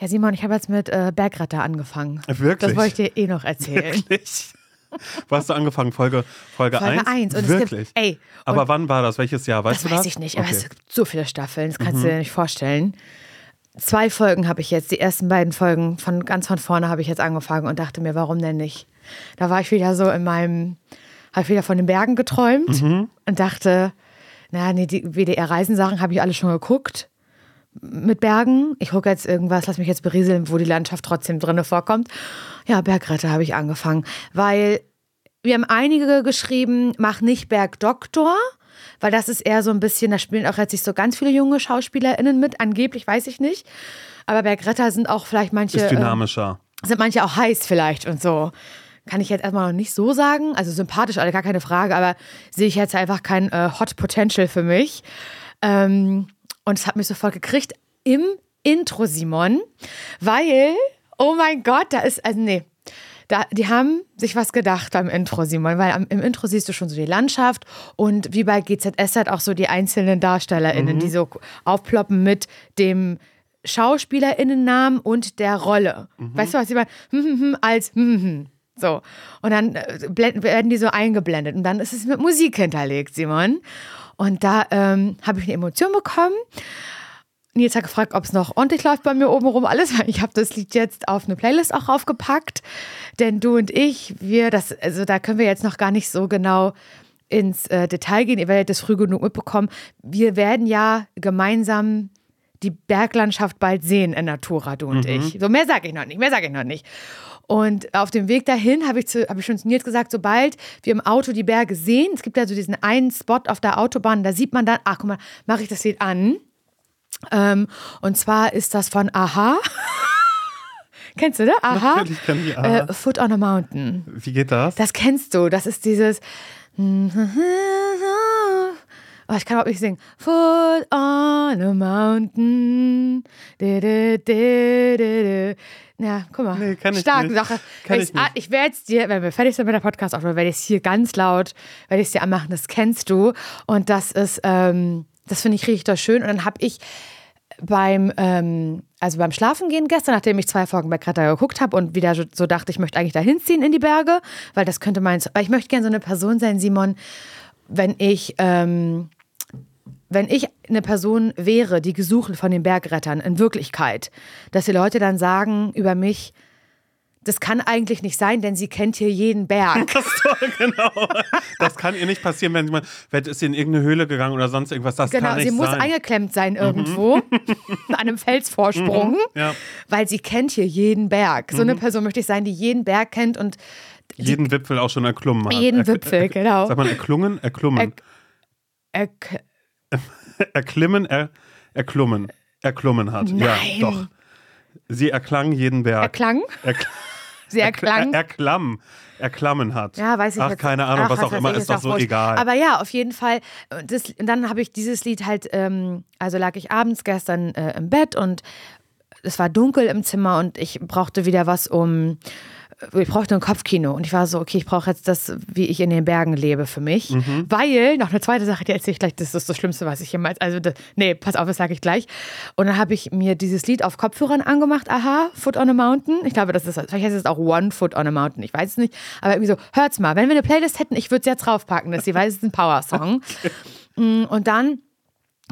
Ja, Simon, ich habe jetzt mit äh, Bergretter angefangen. Wirklich? Das wollte ich dir eh noch erzählen. Wirklich? Wo hast du angefangen? Folge, Folge, Folge 1? 1. Und Wirklich? Gibt, ey, Aber wann war das? Welches Jahr? Weißt das du das? weiß ich nicht, aber Okay. es gibt so viele Staffeln, das kannst Mhm. du dir nicht vorstellen. Zwei Folgen habe ich jetzt, die ersten beiden Folgen von ganz von vorne habe ich jetzt angefangen und dachte mir, warum denn nicht? Da war ich wieder so in meinem, habe ich wieder von den Bergen geträumt Mhm. und dachte, na, nee, die WDR-Reisensachen habe ich alle schon geguckt mit Bergen. Ich gucke jetzt irgendwas, lass mich jetzt berieseln, wo die Landschaft trotzdem drinne vorkommt. Ja, Bergretter habe ich angefangen, weil wir haben einige geschrieben, mach nicht Bergdoktor, weil das ist eher so ein bisschen, da spielen auch jetzt nicht so ganz viele junge SchauspielerInnen mit, angeblich weiß ich nicht. Aber Bergretter sind auch vielleicht manche, Ist äh, dynamischer. sind manche auch heiß vielleicht und so. Kann ich jetzt erstmal noch nicht so sagen. Also sympathisch, alle gar keine Frage, aber sehe ich jetzt einfach kein äh, Hot Potential für mich. Ähm, und es hat mich sofort gekriegt im Intro, Simon, weil, oh mein Gott, da ist, also nee, da, die haben sich was gedacht am Intro, Simon, weil am, im Intro siehst du schon so die Landschaft und wie bei GZS halt auch so die einzelnen DarstellerInnen, die so aufploppen mit dem SchauspielerInnennamen und der Rolle. Weißt du, was ich meine? Hm, hm, hm, als hm, hm, hm. So. Und dann äh, blenden, werden die so eingeblendet und dann ist es mit Musik hinterlegt, Simon. Und da ähm, habe ich eine Emotion bekommen. Nils hat gefragt, ob es noch ordentlich läuft bei mir oben rum alles, weil ich habe das Lied jetzt auf eine Playlist auch raufgepackt. Denn du und ich, wir, das, also da können wir jetzt noch gar nicht so genau ins äh, Detail gehen. Ihr werdet das früh genug mitbekommen. Wir werden ja gemeinsam die Berglandschaft bald sehen in Natura, du und ich. So mehr sage ich noch nicht, mehr sage ich noch nicht. Und auf dem Weg dahin habe ich, zu- habe ich schon zu Nils gesagt, sobald wir im Auto die Berge sehen, es gibt ja so diesen einen Spot auf der Autobahn, da sieht man dann, ach guck mal, mache ich das Lied an. Ähm, und zwar ist das von Aha. Kennst du, ne? Aha. Natürlich kenn ich Aha. Äh, Foot on a Mountain. Wie geht das? Das kennst du. Das ist dieses. Oh, ich kann überhaupt nicht singen. Foot on a mountain. Ja, guck mal. Nee, ich Starke. Sache. Kenn ich ich ich werde es dir, wenn wir fertig sind mit der podcast aufnahme werde ich es hier ganz laut, werde ich es dir anmachen. Das kennst du. Und das ist, ähm, das finde ich richtig schön. Und dann habe ich beim, ähm, also beim Schlafengehen gestern, nachdem ich zwei Folgen bei Greta geguckt habe und wieder so, so dachte, ich möchte eigentlich da hinziehen in die Berge, weil das könnte mein, weil ich möchte gerne so eine Person sein, Simon, wenn ich, ähm, wenn ich eine Person wäre, die gesucht von den Bergrettern in Wirklichkeit, dass die Leute dann sagen über mich, das kann eigentlich nicht sein, denn sie kennt hier jeden Berg. genau. Das kann ihr nicht passieren, wenn jemand, ist sie in irgendeine Höhle gegangen oder sonst irgendwas. Das Genau, kann nicht sie muss sein. eingeklemmt sein irgendwo an einem Felsvorsprung, Mhm, ja. weil sie kennt hier jeden Berg. So eine Mhm. Person möchte ich sein, die jeden Berg kennt und Jeden Wipfel auch schon erklommen hat. jeden Er- Wipfel, genau. Sagt man erklungen? Erklommen. Er, Erklimmen, er, erklommen. Erklommen hat. Nein. Ja, doch. Sie erklang jeden Berg. erklang, Erkl sie erklang. Er, erklamm. Erklammen hat. Ja, weiß ich Ach, jetzt. keine Ahnung, Ach, was auch weiß immer, ist doch so wurscht. egal. Aber ja, auf jeden Fall. Und Das, und dann habe ich dieses Lied halt, ähm, also lag ich abends gestern äh, im Bett und es war dunkel im Zimmer und ich brauchte wieder was um. Ich brauchte ein Kopfkino und ich war so, okay, ich brauche jetzt das, wie ich in den Bergen lebe für mich. Mhm. Weil, noch eine zweite Sache, die erzähle ich gleich, das ist das Schlimmste, was ich jemals, also, das, nee, pass auf, das sage ich gleich. Und dann habe ich mir dieses Lied auf Kopfhörern angemacht, aha, Foot on a Mountain. Ich glaube, das ist, vielleicht heißt es auch One Foot on a Mountain, ich weiß es nicht. Aber irgendwie so, hört's mal, wenn wir eine Playlist hätten, ich würde es jetzt draufpacken, dass sie weiß, es ist ein Power-Song. Mm, Und dann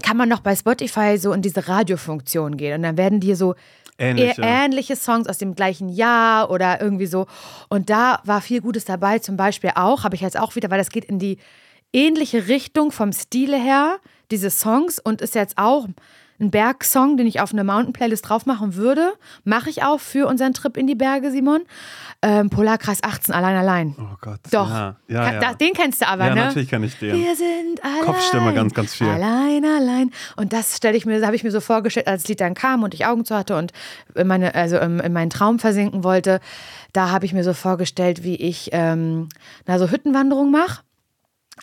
kann man noch bei Spotify so in diese Radiofunktion gehen und dann werden dir so Ähnliche. ähnliche Songs aus dem gleichen Jahr oder irgendwie so. Und da war viel Gutes dabei, zum Beispiel auch, habe ich jetzt auch wieder, weil das geht in die ähnliche Richtung vom Stile her, diese Songs und ist jetzt auch ein Bergsong, den ich auf eine Mountain-Playlist drauf machen würde. Mache ich auch für unseren Trip in die Berge, Simon. Ähm, Polarkreis 18, allein, allein. Oh Gott. Doch. Ja, ja, ja. Den kennst du aber, ja ne? natürlich kann ich den. Wir sind allein. Kopfstimme ganz, ganz viel. Allein, allein. Und das stelle ich mir, habe ich mir so vorgestellt, als das Lied dann kam und ich Augen zu hatte und in meine, also in, in meinen Traum versinken wollte. Da habe ich mir so vorgestellt, wie ich ähm, na so Hüttenwanderung mache.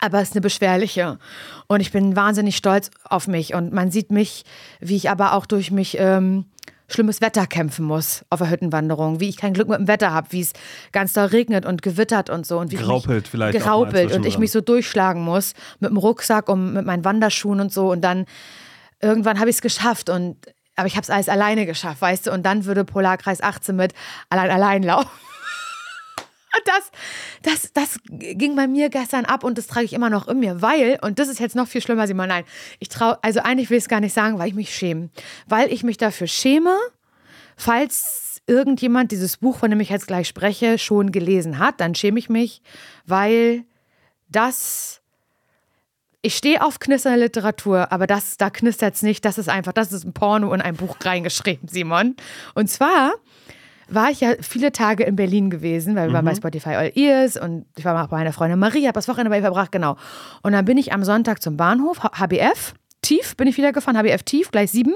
Aber es ist eine beschwerliche. Und ich bin wahnsinnig stolz auf mich. Und man sieht mich, wie ich aber auch durch mich ähm, schlimmes Wetter kämpfen muss auf der Hüttenwanderung. Wie ich kein Glück mit dem Wetter habe, wie es ganz doll regnet und gewittert und so. Und wie mich, vielleicht Graupelt und ich mich so durchschlagen muss mit dem Rucksack und mit meinen Wanderschuhen und so. Und dann irgendwann habe ich es geschafft und aber ich habe es alles alleine geschafft, weißt du, und dann würde Polarkreis 18 mit allein allein laufen. Das, das, das ging bei mir gestern ab und das trage ich immer noch in mir, weil, und das ist jetzt noch viel schlimmer, Simon, nein, ich traue, also eigentlich will ich es gar nicht sagen, weil ich mich schäme. Weil ich mich dafür schäme, falls irgendjemand dieses Buch, von dem ich jetzt gleich spreche, schon gelesen hat, dann schäme ich mich, weil das ich stehe auf knisternde Literatur, aber das, da knistert es nicht. Das ist einfach, das ist ein Porno in ein Buch reingeschrieben, Simon. Und zwar war ich ja viele Tage in Berlin gewesen, weil wir mhm. waren bei Spotify All Ears und ich war auch bei meiner Freundin Marie, habe das Wochenende bei ihr verbracht, genau. Und dann bin ich am Sonntag zum Bahnhof, HBF, tief bin ich wieder gefahren, HBF tief, gleich sieben.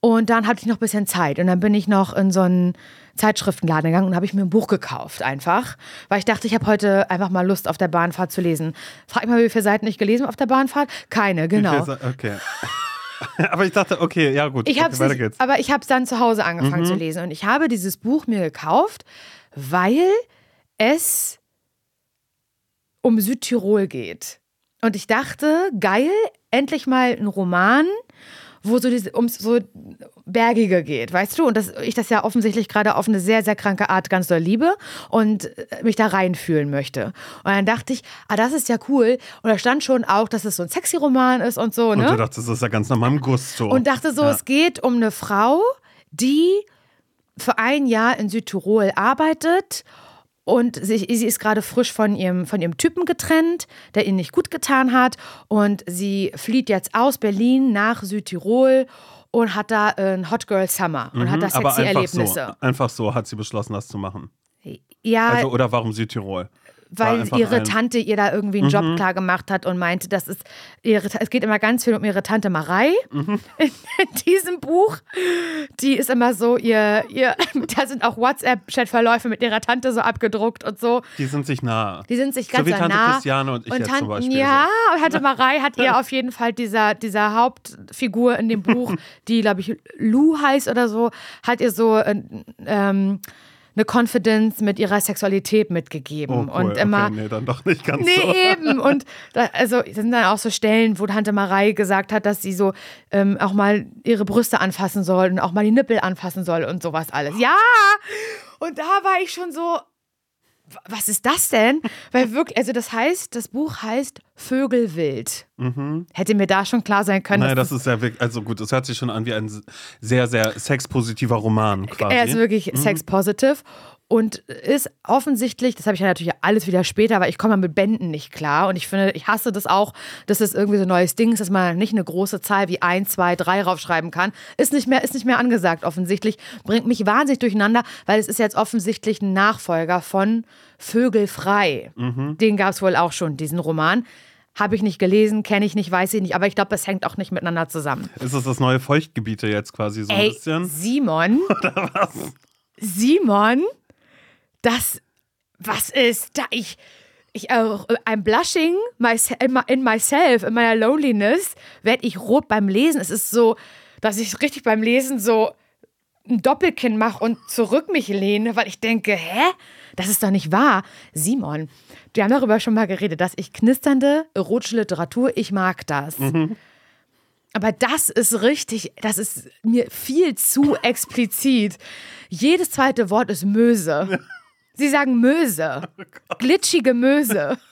Und dann hatte ich noch ein bisschen Zeit. Und dann bin ich noch in so einen Zeitschriftenladen gegangen und habe ich mir ein Buch gekauft einfach. Weil ich dachte, ich habe heute einfach mal Lust auf der Bahnfahrt zu lesen. Frag mal, wie viele Seiten ich gelesen habe auf der Bahnfahrt? Keine, genau. Okay. aber ich dachte, okay, ja gut, ich okay, weiter geht's. Aber ich habe es dann zu Hause angefangen mhm. zu lesen. Und ich habe dieses Buch mir gekauft, weil es um Südtirol geht. Und ich dachte, geil, endlich mal ein Roman wo so diese, ums so Bergige geht, weißt du? Und dass ich das ja offensichtlich gerade auf eine sehr, sehr kranke Art ganz doll liebe und äh, mich da reinfühlen möchte. Und dann dachte ich, ah, das ist ja cool. Und da stand schon auch, dass es so ein sexy Roman ist und so. Ne? Und du dachtest, das ist ja ganz normal im Gusto. Und dachte so, ja. es geht um eine Frau, die für ein Jahr in Südtirol arbeitet und sie, sie ist gerade frisch von ihrem, von ihrem Typen getrennt, der ihnen nicht gut getan hat. Und sie flieht jetzt aus Berlin nach Südtirol und hat da ein Hot Girl Summer und mhm, hat da sexy Erlebnisse. So, einfach so hat sie beschlossen, das zu machen. Ja. Also, oder warum Südtirol? Weil ihre Tante ihr da irgendwie einen Job mhm. klar gemacht hat und meinte, das ist ihre, es geht immer ganz viel um ihre Tante Marei mhm. in, in, diesem Buch. Die ist immer so, ihr, ihr da sind auch WhatsApp-Chat-Verläufe mit ihrer Tante so abgedruckt und so. Die sind sich nah. Die sind sich ganz so wie Tante nah. Christiane und ich und jetzt zum Beispiel. Ja, und Tante Marei hat ihr auf jeden Fall dieser, dieser Hauptfigur in dem Buch, die, glaube ich, Lou heißt oder so, hat ihr so äh, ähm, eine Confidence mit ihrer Sexualität mitgegeben. Oh, cool. Und immer. Okay, nee, dann doch nicht ganz nee, so. eben. Und da, also es sind dann auch so Stellen, wo Tante Marei gesagt hat, dass sie so ähm, auch mal ihre Brüste anfassen soll und auch mal die Nippel anfassen soll und sowas alles. Ja! Und da war ich schon so, was ist das denn? Weil wirklich, also das heißt, das Buch heißt Vögelwild. Mhm. Hätte mir da schon klar sein können. Nein, das ist ja wirklich, also gut, es hört sich schon an wie ein sehr, sehr sexpositiver Roman quasi. Er ist wirklich mhm. sexpositive und ist offensichtlich, das habe ich ja natürlich alles wieder später, aber ich komme mit Bänden nicht klar und ich finde, ich hasse das auch, dass es das irgendwie so ein neues Ding ist, dass man nicht eine große Zahl wie 1, 2, 3 raufschreiben kann. Ist nicht mehr, ist nicht mehr angesagt offensichtlich, bringt mich wahnsinnig durcheinander, weil es ist jetzt offensichtlich ein Nachfolger von Vögelfrei. Mhm. Den gab es wohl auch schon, diesen Roman. Habe ich nicht gelesen, kenne ich nicht, weiß ich nicht, aber ich glaube, das hängt auch nicht miteinander zusammen. Ist das das neue Feuchtgebiete jetzt quasi so ein Ey, bisschen? Simon. Oder was? Simon? Das, was ist da? Ich, ich, uh, I'm blushing in myself, in meiner Loneliness, werde ich rot beim Lesen. Es ist so, dass ich richtig beim Lesen so ein Doppelkinn mache und zurück mich lehne, weil ich denke, hä? Das ist doch nicht wahr. Simon, wir haben darüber schon mal geredet, dass ich knisternde erotische Literatur, ich mag das. Mhm. Aber das ist richtig, das ist mir viel zu explizit. Jedes zweite Wort ist Möse. Sie sagen Möse. Oh Glitschige Möse.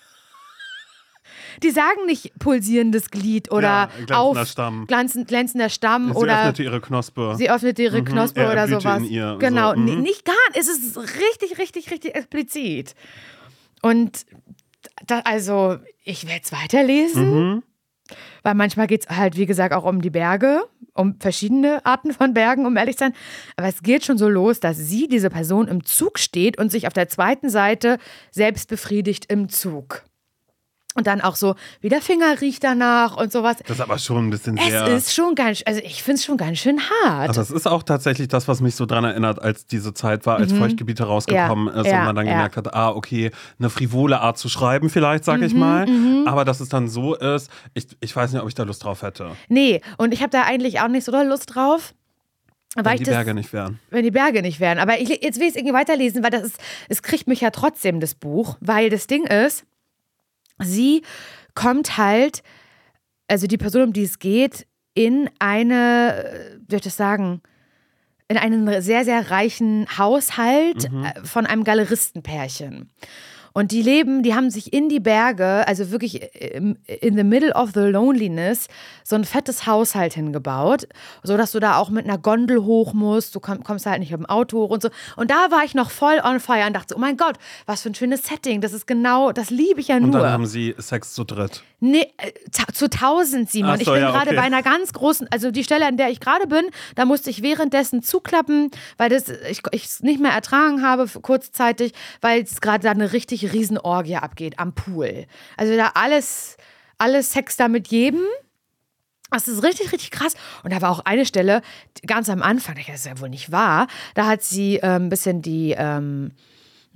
Die sagen nicht pulsierendes Glied oder ja, glänzender auf Stamm. Glänzend, glänzender Stamm sie oder. Sie öffnete ihre Knospe. Sie öffnete ihre mhm, Knospe oder sowas. Genau, so. mhm. nicht gar. Es ist richtig, richtig, richtig explizit. Und da, also, ich werde es weiterlesen. Mhm. Weil manchmal geht es halt, wie gesagt, auch um die Berge, um verschiedene Arten von Bergen, um ehrlich zu sein. Aber es geht schon so los, dass sie, diese Person, im Zug steht und sich auf der zweiten Seite selbst befriedigt im Zug. Und dann auch so, wie der Finger riecht danach und sowas. Das ist aber schon ein bisschen sehr. Es ist schon ganz, also ich finde es schon ganz schön hart. Aber es ist auch tatsächlich das, was mich so dran erinnert, als diese Zeit war, als mhm. Feuchtgebiete rausgekommen ja. ist ja. und man dann ja. gemerkt hat, ah, okay, eine frivole Art zu schreiben, vielleicht, sag mhm, ich mal. Mhm. Aber dass es dann so ist, ich, ich weiß nicht, ob ich da Lust drauf hätte. Nee, und ich habe da eigentlich auch nicht so doll Lust drauf. Wenn die das, Berge nicht wären. Wenn die Berge nicht wären. Aber ich, jetzt will ich es irgendwie weiterlesen, weil das ist, es kriegt mich ja trotzdem, das Buch. Weil das Ding ist, sie kommt halt, also die Person, um die es geht, in eine, wie soll ich das sagen, in einen sehr, sehr reichen Haushalt mhm. Äh, von einem Galeristenpärchen. Und die leben, die haben sich in die Berge, also wirklich in the middle of the loneliness, so ein fettes Haushalt hingebaut, sodass du da auch mit einer Gondel hoch musst. Du kommst halt nicht mit dem Auto hoch und so. Und da war ich noch voll on fire und dachte, oh mein Gott, was für ein schönes Setting. Das ist genau, das liebe ich ja nur. Und dann haben sie Sex zu dritt. Nee, äh, zu tausend, Simon. So, ich bin ja, gerade okay. bei einer ganz großen, also die Stelle, an der ich gerade bin, da musste ich währenddessen zuklappen, weil das, ich es nicht mehr ertragen habe, kurzzeitig, weil es gerade da eine richtig Riesenorgie abgeht am Pool. Also da alles, alles Sex da mit jedem. Das ist richtig, richtig krass. Und da war auch eine Stelle, ganz am Anfang, das ist ja wohl nicht wahr, da hat sie äh, ein bisschen die, ähm,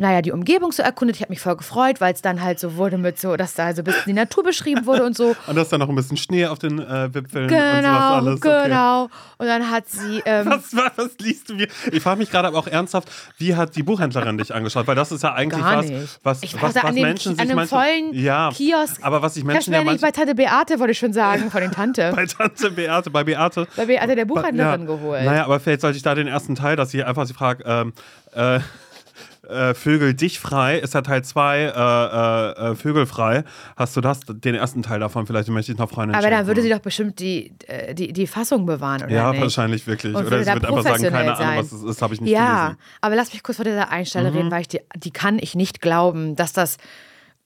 naja, die Umgebung so erkundet. Ich habe mich voll gefreut, weil es dann halt so wurde mit so, dass da so ein bisschen die Natur beschrieben wurde und so. und dass da noch ein bisschen Schnee auf den äh, Wipfeln genau, und sowas alles. Genau, okay. Und dann hat sie. Ähm, was, was, was, liest du mir? Ich frage mich gerade aber auch ernsthaft, wie hat die Buchhändlerin dich angeschaut? Weil das ist ja eigentlich Gar was, nicht. was, ich was, was an Menschen dem, sich an einem vollen ja, Kiosk. Aber was sich Menschen ja nicht bei Tante Beate, wollte ich schon sagen, von den Tante. bei Tante Beate, bei Beate. Bei Beate der Buchhändlerin ja. geholt. Naja, aber vielleicht sollte ich da den ersten Teil, dass ich einfach sie frage, ähm, äh, äh, Vögel dich frei, ist ja Teil 2 äh, äh, äh, Vögel frei. Hast du das, den ersten Teil davon, vielleicht möchte ich noch Freundin Aber dann würde sie doch bestimmt die, äh, die, die Fassung bewahren, oder Ja, nicht? wahrscheinlich wirklich. Und oder sie wird einfach sagen, keine sein. Ahnung, was es ist, habe ich nicht ja, gelesen. Ja, aber lass mich kurz vor dieser Einstelle mhm. reden, weil ich die, die kann ich nicht glauben, dass das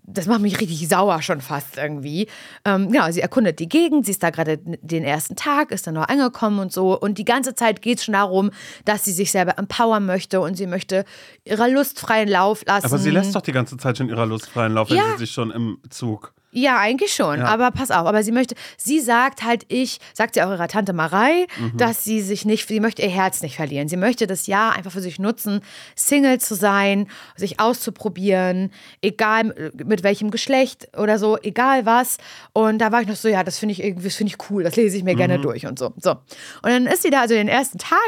das macht mich richtig sauer schon fast irgendwie. Ähm, genau, sie erkundet die Gegend, sie ist da gerade den ersten Tag, ist dann noch angekommen und so. Und die ganze Zeit geht es schon darum, dass sie sich selber empowern möchte und sie möchte ihrer Lust freien Lauf lassen. Aber sie lässt doch die ganze Zeit schon ihrer Lust freien Lauf, wenn ja. sie sich schon im Zug ja, eigentlich schon. Ja. Aber pass auf, aber sie möchte, sie sagt halt, ich, sagt sie auch ihrer Tante Marei, mhm. dass sie sich nicht, sie möchte ihr Herz nicht verlieren. Sie möchte das Jahr einfach für sich nutzen, Single zu sein, sich auszuprobieren, egal mit welchem Geschlecht oder so, egal was. Und da war ich noch so, ja, das finde ich irgendwie, das finde ich cool, das lese ich mir mhm. gerne durch und so. So. Und dann ist sie da also den ersten Tag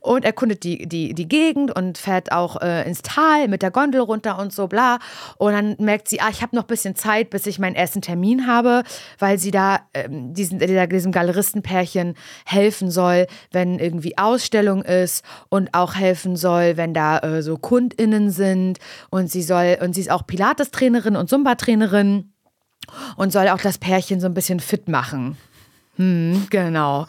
und erkundet die, die, die Gegend und fährt auch äh, ins Tal mit der Gondel runter und so, bla. Und dann merkt sie, ah, ich habe noch ein bisschen Zeit, bis ich mein ersten Termin habe, weil sie da ähm, diesen, diesem Galeristenpärchen helfen soll, wenn irgendwie Ausstellung ist und auch helfen soll, wenn da äh, so KundInnen sind und sie soll, und sie ist auch Pilates-Trainerin und Zumba-Trainerin und soll auch das Pärchen so ein bisschen fit machen. Hm, genau.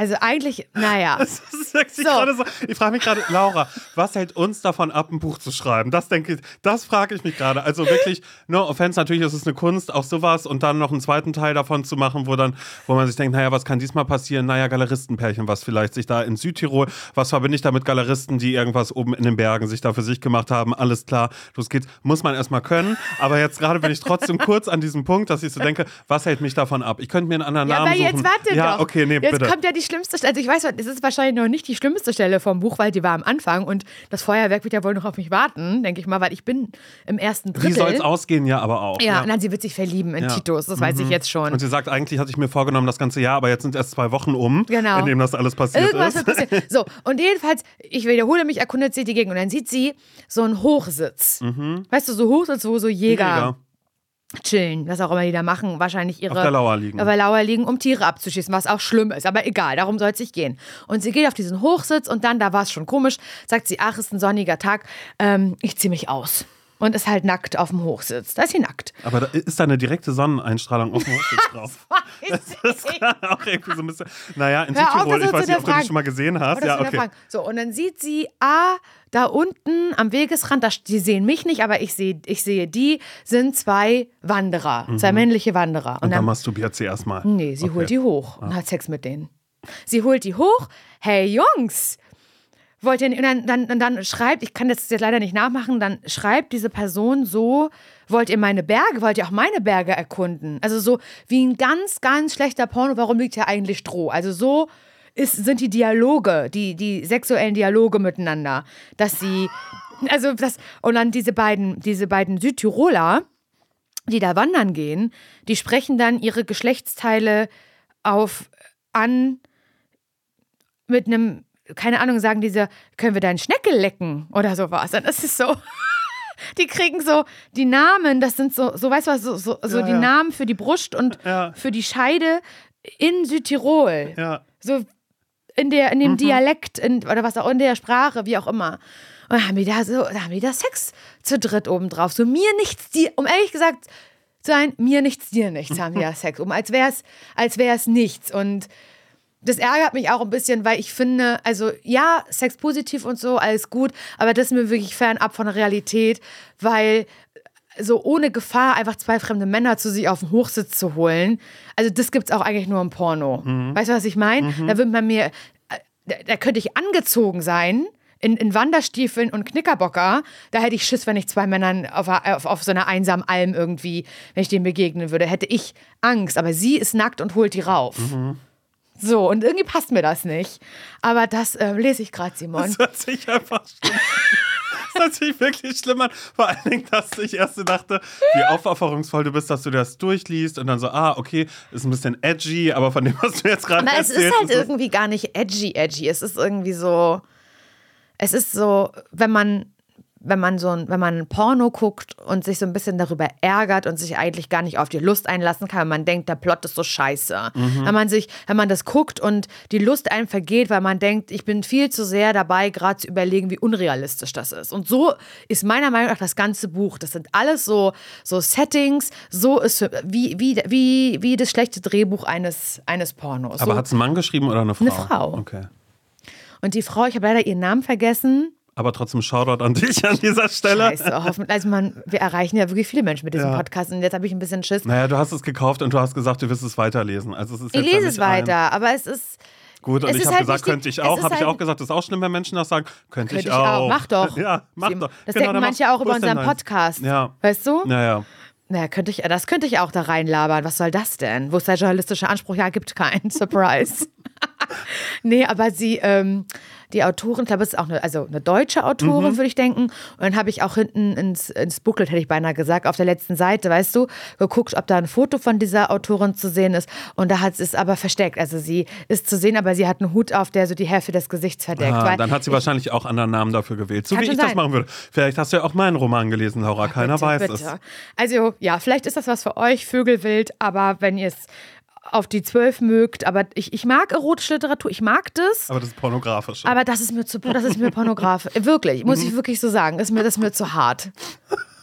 Also eigentlich, naja. Das, das so. so. Ich frage mich gerade, Laura, was hält uns davon ab, ein Buch zu schreiben? Das denke ich, das frage ich mich gerade. Also wirklich, no offense, natürlich ist es eine Kunst, auch sowas und dann noch einen zweiten Teil davon zu machen, wo dann, wo man sich denkt, naja, was kann diesmal passieren? Naja, Galeristenpärchen, was vielleicht sich da in Südtirol, was verbinde ich da mit Galeristen, die irgendwas oben in den Bergen sich da für sich gemacht haben? Alles klar, los geht's. Muss man erstmal können. Aber jetzt gerade bin ich trotzdem kurz an diesem Punkt, dass ich so denke, was hält mich davon ab? Ich könnte mir einen anderen ja, Namen aber suchen. Jetzt warte ja, doch. okay, nee, jetzt bitte. kommt ja die schlimmste Stelle. Also ich weiß, es ist wahrscheinlich noch nicht die schlimmste Stelle vom Buch, weil die war am Anfang und das Feuerwerk wird ja wohl noch auf mich warten, denke ich mal, weil ich bin im ersten Drittel. Wie soll es ausgehen, ja, aber auch. Ja, ja. Nein, sie wird sich verlieben in ja. Titus, das mhm. weiß ich mhm. jetzt schon. Und sie sagt, eigentlich hatte ich mir vorgenommen das ganze Jahr, aber jetzt sind erst zwei Wochen um, genau. in dem das alles passiert Irgendwas ist. Wird passieren. So, und jedenfalls, ich wiederhole mich, erkundet sie die Gegend und dann sieht sie so einen Hochsitz. Mhm. Weißt du, so Hochsitz, wo so Jäger. Jäger chillen, was auch immer die da machen, wahrscheinlich ihre auf der Lauer liegen. Auf der Lauer liegen, um Tiere abzuschießen, was auch schlimm ist, aber egal, darum soll es nicht gehen. Und sie geht auf diesen Hochsitz und dann, da war es schon komisch, sagt sie, ach, ist ein sonniger Tag, ähm, ich ziehe mich aus. Und ist halt nackt auf dem Hochsitz. Da ist sie nackt. Aber da ist da eine direkte Sonneneinstrahlung auf dem Hochsitz drauf. das ist auch irgendwie so ein bisschen. Naja, in Südtirol, ich weiß nicht, ob du die schon mal gesehen hast. Ja, okay. So, und dann sieht sie, ah, da unten am Wegesrand, da, die sehen mich nicht, aber ich sehe, ich sehe die, sind zwei Wanderer, mhm. zwei männliche Wanderer. Und, und dann, dann masturbiert sie erstmal. Nee, sie okay. holt die hoch ja. und hat Sex mit denen. Sie holt die hoch. Hey Jungs, wollt ihr, dann, dann, dann schreibt, ich kann das jetzt leider nicht nachmachen, dann schreibt diese Person so, wollt ihr meine Berge, wollt ihr auch meine Berge erkunden? Also so wie ein ganz, ganz schlechter Porno, warum liegt hier eigentlich Stroh? Also so ist, sind die Dialoge, die, die sexuellen Dialoge miteinander, dass sie, also das, und dann diese beiden, diese beiden Südtiroler, die da wandern gehen, die sprechen dann ihre Geschlechtsteile auf an mit einem, keine Ahnung, sagen diese, können wir deinen Schneckel lecken oder sowas. Das ist so. die kriegen so die Namen, das sind so, so weißt du was, so, so, so ja, die ja. Namen für die Brust und ja. für die Scheide in Südtirol. So in, der, in dem mhm. Dialekt in, oder was auch in der Sprache, wie auch immer. Und dann haben die da so, haben die da Sex zu dritt obendrauf. So mir nichts, dir, um ehrlich gesagt zu sein, mir nichts, dir nichts, haben die da Sex um, als wäre es als wär's nichts. Und das ärgert mich auch ein bisschen, weil ich finde, also ja, Sex positiv und so, alles gut, aber das ist mir wirklich fernab von der Realität, weil so ohne Gefahr einfach zwei fremde Männer zu sich auf den Hochsitz zu holen. Also das gibt es auch eigentlich nur im Porno. Mhm. Weißt du, was ich meine? Mhm. Da würde man mir, äh, da, da, könnte ich angezogen sein. In, in, Wanderstiefeln und Knickerbocker, da hätte ich Schiss, wenn ich zwei Männern auf, auf, auf so einer einsamen Alm irgendwie, wenn ich denen begegnen würde, hätte ich Angst. Aber sie ist nackt und holt die rauf. Mhm. So, und irgendwie passt mir das nicht. Aber das äh, lese ich gerade, Simon. Das hört sich einfach schlimm Das hört sich wirklich schlimm an. Vor allen Dingen, dass ich erst dachte, wie aufopferungsvoll du bist, dass du das durchliest und dann so, ah, okay, ist ein bisschen edgy, aber von dem, was du jetzt gerade erzählst. Es ist halt ist irgendwie gar nicht edgy, edgy. Es ist irgendwie so, es ist so, wenn man wenn man so ein, wenn man ein Porno guckt und sich so ein bisschen darüber ärgert und sich eigentlich gar nicht auf die Lust einlassen kann, wenn man denkt, der Plot ist so scheiße. Mhm. Wenn man sich, wenn man das guckt und die Lust einem vergeht, weil man denkt, ich bin viel zu sehr dabei, gerade zu überlegen, wie unrealistisch das ist. Und so ist meiner Meinung nach das ganze Buch. Das sind alles so, so Settings, so ist wie, wie, wie, wie das schlechte Drehbuch eines, eines Pornos. Aber so. hat es ein Mann geschrieben oder eine Frau? Eine Frau. Okay. Und die Frau, ich habe leider ihren Namen vergessen. Aber trotzdem Shoutout an dich an dieser Stelle. Scheiße, hoffentlich. Also man, wir erreichen ja wirklich viele Menschen mit diesem ja. Podcast und jetzt habe ich ein bisschen Schiss. Naja, du hast es gekauft und du hast gesagt, du wirst es weiterlesen. Also es ist ich lese es weiter, ein... aber es ist. Gut, und ich habe halt gesagt, könnte ich auch. Habe halt ich auch gesagt, das ist auch schlimm, wenn Menschen das sagen. Könnte, könnte ich, auch. auch. Mach doch. Ja, mach doch. Das genau, denken manche auch über unseren Podcast. Ja. Weißt du? Naja. Naja, könnte ich, das könnte ich auch da reinlabern. Was soll das denn? Wo ist der journalistische Anspruch? Ja, gibt keinen. Surprise. nee, aber sie, ähm, die Autorin, ich glaube, es ist auch eine, also eine deutsche Autorin, mhm. würde ich denken. Und dann habe ich auch hinten ins, ins Booklet, hätte ich beinahe gesagt, auf der letzten Seite, weißt du, geguckt, ob da ein Foto von dieser Autorin zu sehen ist. Und da hat es aber versteckt. Also sie ist zu sehen, aber sie hat einen Hut auf, der so die Hälfte des Gesichts verdeckt. Ah, dann hat sie wahrscheinlich auch anderen Namen dafür gewählt. So wie ich sein. das machen würde. Vielleicht hast du ja auch meinen Roman gelesen, Laura. Keiner bitte, weiß bitte. es. Also ja, vielleicht ist das was für euch, Vögelwild, aber wenn ihr es auf die zwölf mögt, aber ich, ich mag erotische Literatur, ich mag das. Aber das ist pornografisch. Aber das ist mir zu, das ist mir pornografisch. wirklich, muss ich wirklich so sagen. Das ist mir, das ist mir zu hart.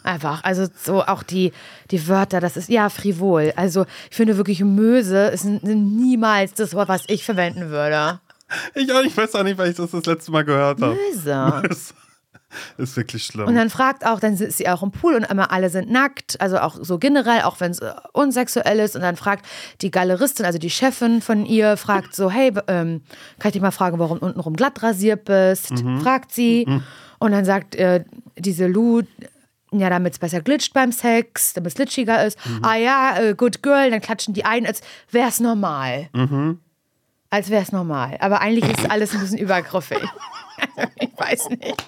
Einfach. Also so auch die, die Wörter, das ist ja frivol. Also ich finde wirklich Möse ist niemals das Wort, was ich verwenden würde. Ich auch, ich weiß auch nicht, weil ich das das letzte Mal gehört habe. Möse. Möse. Ist wirklich schlimm. Und dann fragt auch, dann ist sie auch im Pool und immer alle sind nackt, also auch so generell, auch wenn es äh, unsexuell ist. Und dann fragt die Galeristin, also die Chefin von ihr, fragt so, hey, ähm, kann ich dich mal fragen, warum du untenrum glatt rasiert bist? Mhm. Fragt sie. Mhm. Und dann sagt äh, diese Lou, ja, damit es besser glitscht beim Sex, damit es glitschiger ist. Mhm. Ah ja, äh, good girl, dann klatschen die ein, als wäre es normal. Mhm. Als wäre es normal. Aber eigentlich ist alles ein bisschen übergriffig. ich weiß nicht.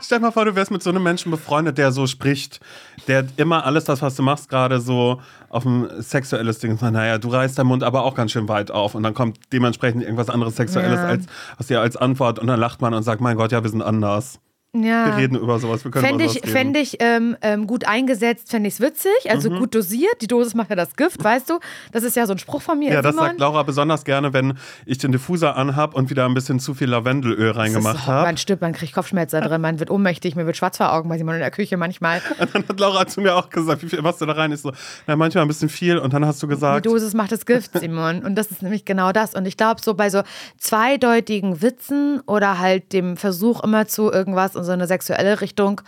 Stell dir mal vor, du wärst mit so einem Menschen befreundet, der so spricht, der immer alles das, was du machst, gerade so auf ein sexuelles Ding sagt, naja, du reißt deinen Mund aber auch ganz schön weit auf und dann kommt dementsprechend irgendwas anderes Sexuelles ja. als, aus dir als Antwort und dann lacht man und sagt, mein Gott, ja, wir sind anders. Ja. Wir reden über sowas. Wir können fände ich, fänd ich ähm, ähm, gut eingesetzt, fände ich es witzig. Also mhm. gut dosiert. Die Dosis macht ja das Gift, weißt du? Das ist ja so ein Spruch von mir. Ja, das sagt Laura besonders gerne, wenn ich den Diffuser anhab und wieder ein bisschen zu viel Lavendelöl reingemacht habe. Man stirbt, man kriegt Kopfschmerzen drin, man wird ohnmächtig, mir wird schwarz vor Augen bei Simon in der Küche manchmal. Und dann hat Laura zu mir auch gesagt, wie viel machst du da rein? Ich so, na, manchmal ein bisschen viel. Und dann hast du gesagt. Die Dosis macht das Gift, Simon. Und das ist nämlich genau das. Und ich glaube, so bei so zweideutigen Witzen oder halt dem Versuch immer zu irgendwas in so eine sexuelle Richtung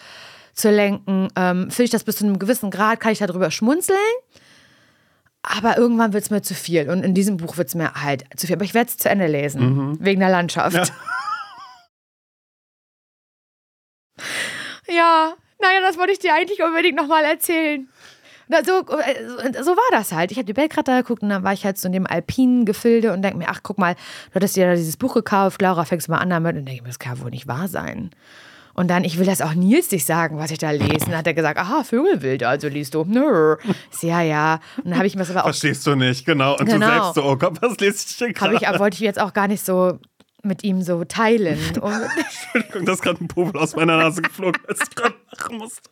zu lenken, ähm, finde ich das bis zu einem gewissen Grad, kann ich darüber schmunzeln. Aber irgendwann wird es mir zu viel. Und in diesem Buch wird es mir halt zu viel. Aber ich werde es zu Ende lesen, mhm. wegen der Landschaft. Ja. ja, naja, das wollte ich dir eigentlich unbedingt nochmal erzählen. So, äh, so war das halt. Ich habe die Belgrad da geguckt und dann war ich halt so in dem alpinen Gefilde und denke mir, ach, guck mal, du hattest dir da dieses Buch gekauft, Laura, fängst mal an damit. Und denke ich mir, das kann wohl nicht wahr sein. Und dann, ich will das auch Nils nicht sagen, was ich da lese. Und dann hat er gesagt, aha, Vögelwild, also liest du. Nö. Ja, ja. Und dann habe ich mir das aber auch. Verstehst du nicht, genau. Und genau. du selbst so, oh Gott, was lese ich denn gerade? Ich, wollte ich jetzt auch gar nicht so mit ihm so teilen. Entschuldigung, da ist gerade ein Popel aus meiner Nase geflogen, als ich gerade machen musste.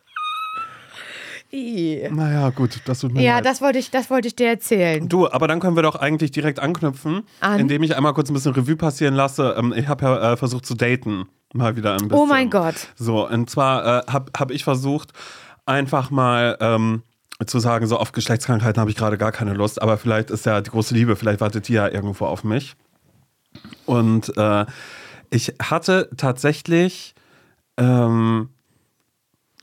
Naja, gut, das tut mir Ja, leid. das wollte ich, das wollte ich dir erzählen. Du, aber dann können wir doch eigentlich direkt anknüpfen, An? indem ich einmal kurz ein bisschen Revue passieren lasse. Ähm, ich habe ja äh, versucht zu daten, mal wieder ein bisschen. Oh mein Gott. So, und zwar äh, habe hab ich versucht, einfach mal ähm, zu sagen, so auf Geschlechtskrankheiten habe ich gerade gar keine Lust, aber vielleicht ist ja die große Liebe, vielleicht wartet die ja irgendwo auf mich. Und äh, ich hatte tatsächlich ähm,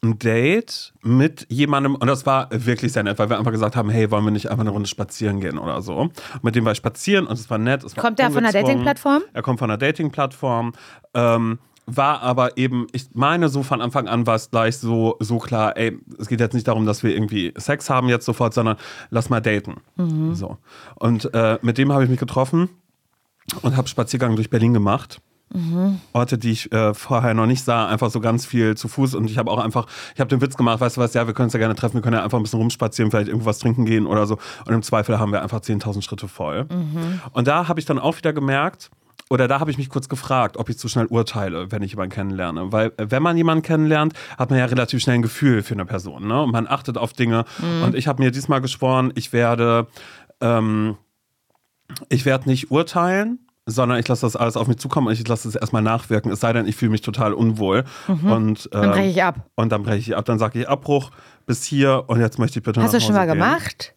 ein Date mit jemandem und das war wirklich sehr nett, weil wir einfach gesagt haben, hey, wollen wir nicht einfach eine Runde spazieren gehen oder so. Und mit dem war ich spazieren und es war nett. Es war kommt der von einer Dating-Plattform? Er kommt von einer Dating-Plattform. Ähm, war aber eben, ich meine, so von Anfang an war es gleich so, so klar, ey, es geht jetzt nicht darum, dass wir irgendwie Sex haben jetzt sofort, sondern lass mal daten. Mhm. So. Und äh, mit dem habe ich mich getroffen und habe Spaziergang durch Berlin gemacht. Mhm. Orte, die ich äh, vorher noch nicht sah, einfach so ganz viel zu Fuß. Und ich habe auch einfach, ich habe den Witz gemacht, weißt du was, ja, wir können uns ja gerne treffen, wir können ja einfach ein bisschen rumspazieren, vielleicht irgendwas trinken gehen oder so. Und im Zweifel haben wir einfach 10.000 Schritte voll. Mhm. Und da habe ich dann auch wieder gemerkt, oder da habe ich mich kurz gefragt, ob ich zu schnell urteile, wenn ich jemanden kennenlerne. Weil äh, wenn man jemanden kennenlernt, hat man ja relativ schnell ein Gefühl für eine Person. Ne? Und man achtet auf Dinge. Mhm. Und ich habe mir diesmal geschworen, ich werde, ähm, ich werde nicht urteilen, sondern ich lasse das alles auf mich zukommen und ich lasse es erstmal nachwirken. Es sei denn, ich fühle mich total unwohl. Mhm. Und, äh, dann breche ich ab. Und dann breche ich ab. Dann sage ich Abbruch bis hier und jetzt möchte ich bitte Hast du schon mal gehen. gemacht?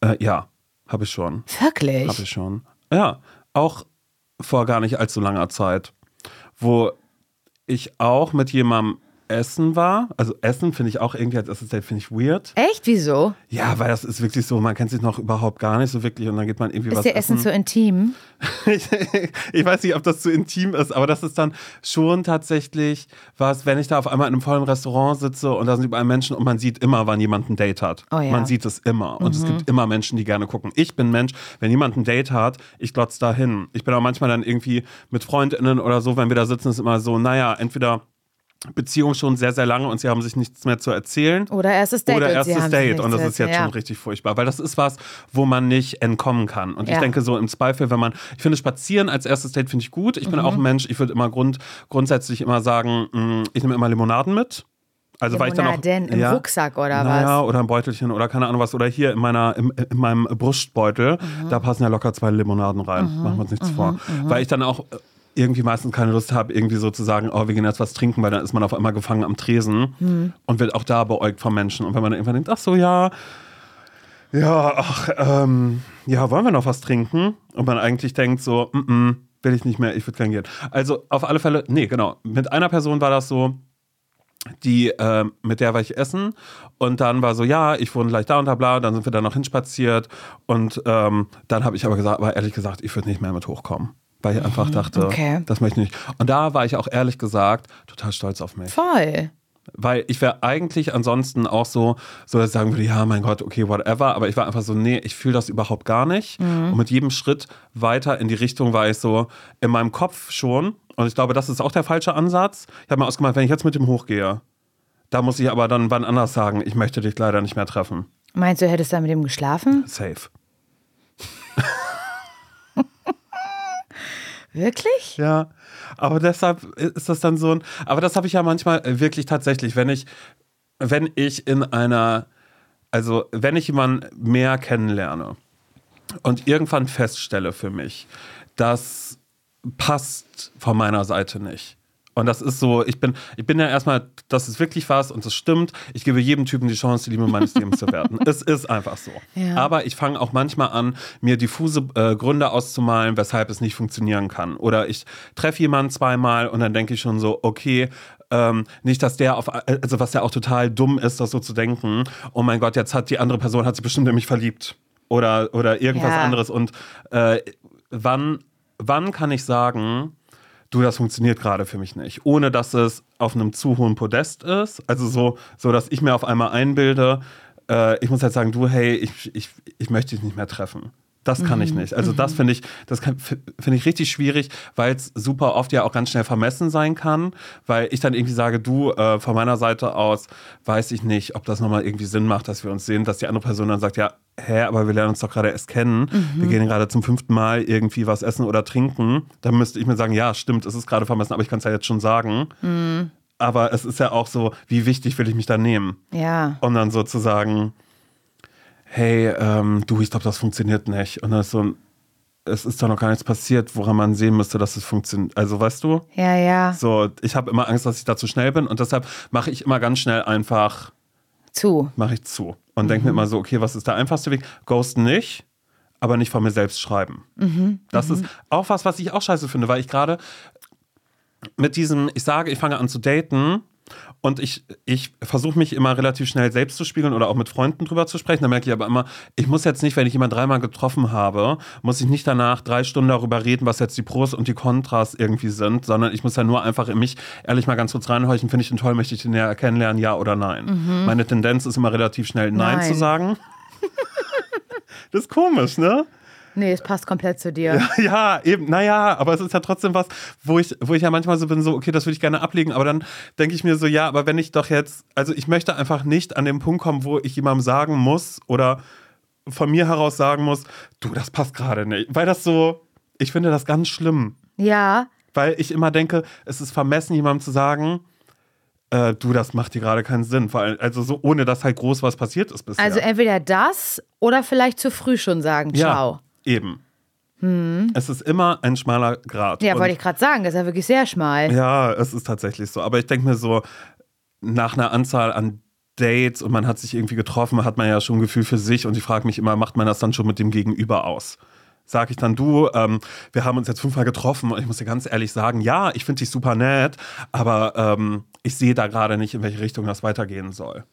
Äh, ja, habe ich schon. Wirklich? Habe ich schon. Ja, auch vor gar nicht allzu langer Zeit, wo ich auch mit jemandem Essen war. Also Essen finde ich auch irgendwie als erstes Date finde ich weird. Echt? Wieso? Ja, weil das ist wirklich so, man kennt sich noch überhaupt gar nicht so wirklich und dann geht man irgendwie ist was Ist dir Essen zu intim? ich, ich, weiß nicht, ob das zu intim ist, aber das ist dann schon tatsächlich was, wenn ich da auf einmal in einem vollen Restaurant sitze und da sind überall Menschen und man sieht immer, wann jemand ein Date hat. Oh ja. Man sieht es immer und mhm. es gibt immer Menschen, die gerne gucken. Ich bin Mensch, wenn jemand ein Date hat, ich glotze da hin. Ich bin auch manchmal dann irgendwie mit FreundInnen oder so, wenn wir da sitzen, ist immer so, naja, entweder Beziehung schon sehr, sehr lange und sie haben sich nichts mehr zu erzählen. Oder erstes Date. Oder erstes Date. Und das ist jetzt ja. schon richtig furchtbar, weil das ist was, wo man nicht entkommen kann. Und ja. ich denke so im Zweifel, wenn man, ich finde Spazieren als erstes Date finde ich gut. Ich bin mhm. auch ein Mensch, ich würde immer grund, grundsätzlich immer sagen, mm, ich nehme immer Limonaden mit. Also weil ich dann auch denn im ja, Rucksack oder was? oder ein Beutelchen oder keine Ahnung was oder hier in meiner in, in meinem Brustbeutel, mhm. da passen ja locker zwei Limonaden rein. Mhm. Machen wir uns nichts mhm. vor, mhm. weil ich dann auch irgendwie meistens keine Lust habe, irgendwie so zu sagen, oh, wir gehen jetzt was trinken, weil dann ist man auf einmal gefangen am Tresen mhm. und wird auch da beäugt von Menschen. Und wenn man dann irgendwann denkt, ach so, ja, ja, ach, ähm, ja, wollen wir noch was trinken? Und man eigentlich denkt so, mm, -mm will ich nicht mehr, ich würde gerne gehen. Also auf alle Fälle, nee, genau. Mit einer Person war das so, die, äh, mit der war ich essen und dann war so, ja, ich wohne gleich da und da, bla, dann sind wir da noch hinspaziert und ähm, dann habe ich aber gesagt, aber ehrlich gesagt, ich würde nicht mehr mit hochkommen weil ich einfach mhm, dachte, okay. das möchte ich nicht. Und da war ich auch ehrlich gesagt total stolz auf mich. Voll. Weil ich wäre eigentlich ansonsten auch so, so dass ich sagen würde, ja, mein Gott, okay, whatever. Aber ich war einfach so, nee, ich fühle das überhaupt gar nicht. Mhm. Und mit jedem Schritt weiter in die Richtung war ich so in meinem Kopf schon. Und ich glaube, das ist auch der falsche Ansatz. Ich habe mir ausgemacht, wenn ich jetzt mit dem hochgehe, da muss ich aber dann wann anders sagen, ich möchte dich leider nicht mehr treffen. Meinst du, hättest du mit ihm geschlafen? Safe. Wirklich? Ja, aber deshalb ist das dann so ein. Aber das habe ich ja manchmal wirklich tatsächlich, wenn ich, wenn ich in einer, also wenn ich jemanden mehr kennenlerne und irgendwann feststelle für mich, das passt von meiner Seite nicht und das ist so, ich bin, ich bin ja erstmal, das ist wirklich was und das stimmt. Ich gebe jedem Typen die Chance, die Liebe meines Lebens zu werden. Es ist einfach so. Ja. Aber ich fange auch manchmal an, mir diffuse äh, Gründe auszumalen, weshalb es nicht funktionieren kann. Oder ich treffe jemanden zweimal und dann denke ich schon so, okay, ähm, nicht, dass der auf, also was ja auch total dumm ist, das so zu denken, oh mein Gott, jetzt hat die andere Person, hat sich bestimmt in mich verliebt. Oder, oder irgendwas ja. anderes. Und äh, wann, wann kann ich sagen, du, das funktioniert gerade für mich nicht. Ohne dass es auf einem zu hohen Podest ist. Also so, so dass ich mir auf einmal einbilde, äh, ich muss halt sagen, du, hey, ich, ich, ich möchte dich nicht mehr treffen. Das kann mhm. ich nicht. Also das mhm. finde ich, das finde ich richtig schwierig, weil es super oft ja auch ganz schnell vermessen sein kann, weil ich dann irgendwie sage, du, äh, von meiner Seite aus weiß ich nicht, ob das nochmal irgendwie Sinn macht, dass wir uns sehen, dass die andere Person dann sagt, ja, hä, aber wir lernen uns doch gerade erst kennen. Mhm. Wir gehen gerade zum fünften Mal irgendwie was essen oder trinken. Dann müsste ich mir sagen, ja, stimmt, es ist gerade vermessen, aber ich kann es ja jetzt schon sagen. Mhm. aber es ist ja auch so, wie wichtig will ich mich da nehmen? Ja. Und dann sozusagen, hey, ähm, du, ich glaube, das funktioniert nicht. Und dann ist so es ist doch noch gar nichts passiert, woran man sehen müsste, dass es funktioniert. Also, weißt du? Ja, ja. So, ich habe immer Angst, dass ich da zu schnell bin und deshalb mache ich immer ganz schnell einfach zu. Mache ich zu. Und mhm. denke mir immer so, okay, was ist der einfachste Weg? Ghosten nicht, aber nicht von mir selbst schreiben. Mhm. Das mhm. ist auch was, was ich auch scheiße finde, weil ich gerade mit diesem, ich sage, ich fange an zu daten und ich, ich versuche mich immer relativ schnell selbst zu spiegeln oder auch mit Freunden drüber zu sprechen. Da merke ich aber immer, ich muss jetzt nicht, wenn ich jemanden dreimal getroffen habe, muss ich nicht danach drei Stunden darüber reden, was jetzt die Pros und die Kontras irgendwie sind, sondern ich muss ja nur einfach in mich ehrlich mal ganz kurz reinhorchen, finde ich den toll, möchte ich den ja kennenlernen, ja oder nein. Mhm. Meine Tendenz ist immer relativ schnell Nein, nein. zu sagen. das ist komisch, ne? Nee, es passt komplett zu dir. Ja, ja, eben, naja, aber es ist ja trotzdem was, wo ich, wo ich ja manchmal so bin, so, okay, das würde ich gerne ablegen, aber dann denke ich mir so, ja, aber wenn ich doch jetzt, also ich möchte einfach nicht an den Punkt kommen, wo ich jemandem sagen muss oder von mir heraus sagen muss, du, das passt gerade nicht. Weil das so, ich finde das ganz schlimm. Ja. Weil ich immer denke, es ist vermessen, jemandem zu sagen, äh, du, das macht dir gerade keinen Sinn. also so, ohne dass halt groß was passiert ist bisher. Also entweder das oder vielleicht zu früh schon sagen, ciao. Ja. Eben. Hm. Es ist immer ein schmaler Grad. Ja, wollte ich gerade sagen, das ist ja wirklich sehr schmal. Ja, es ist tatsächlich so. Aber ich denke mir so, nach einer Anzahl an Dates und man hat sich irgendwie getroffen, hat man ja schon ein Gefühl für sich und ich frage mich immer, macht man das dann schon mit dem Gegenüber aus? Sag ich dann, du, ähm, wir haben uns jetzt fünfmal getroffen und ich muss dir ganz ehrlich sagen, ja, ich finde dich super nett, aber ähm, ich sehe da gerade nicht, in welche Richtung das weitergehen soll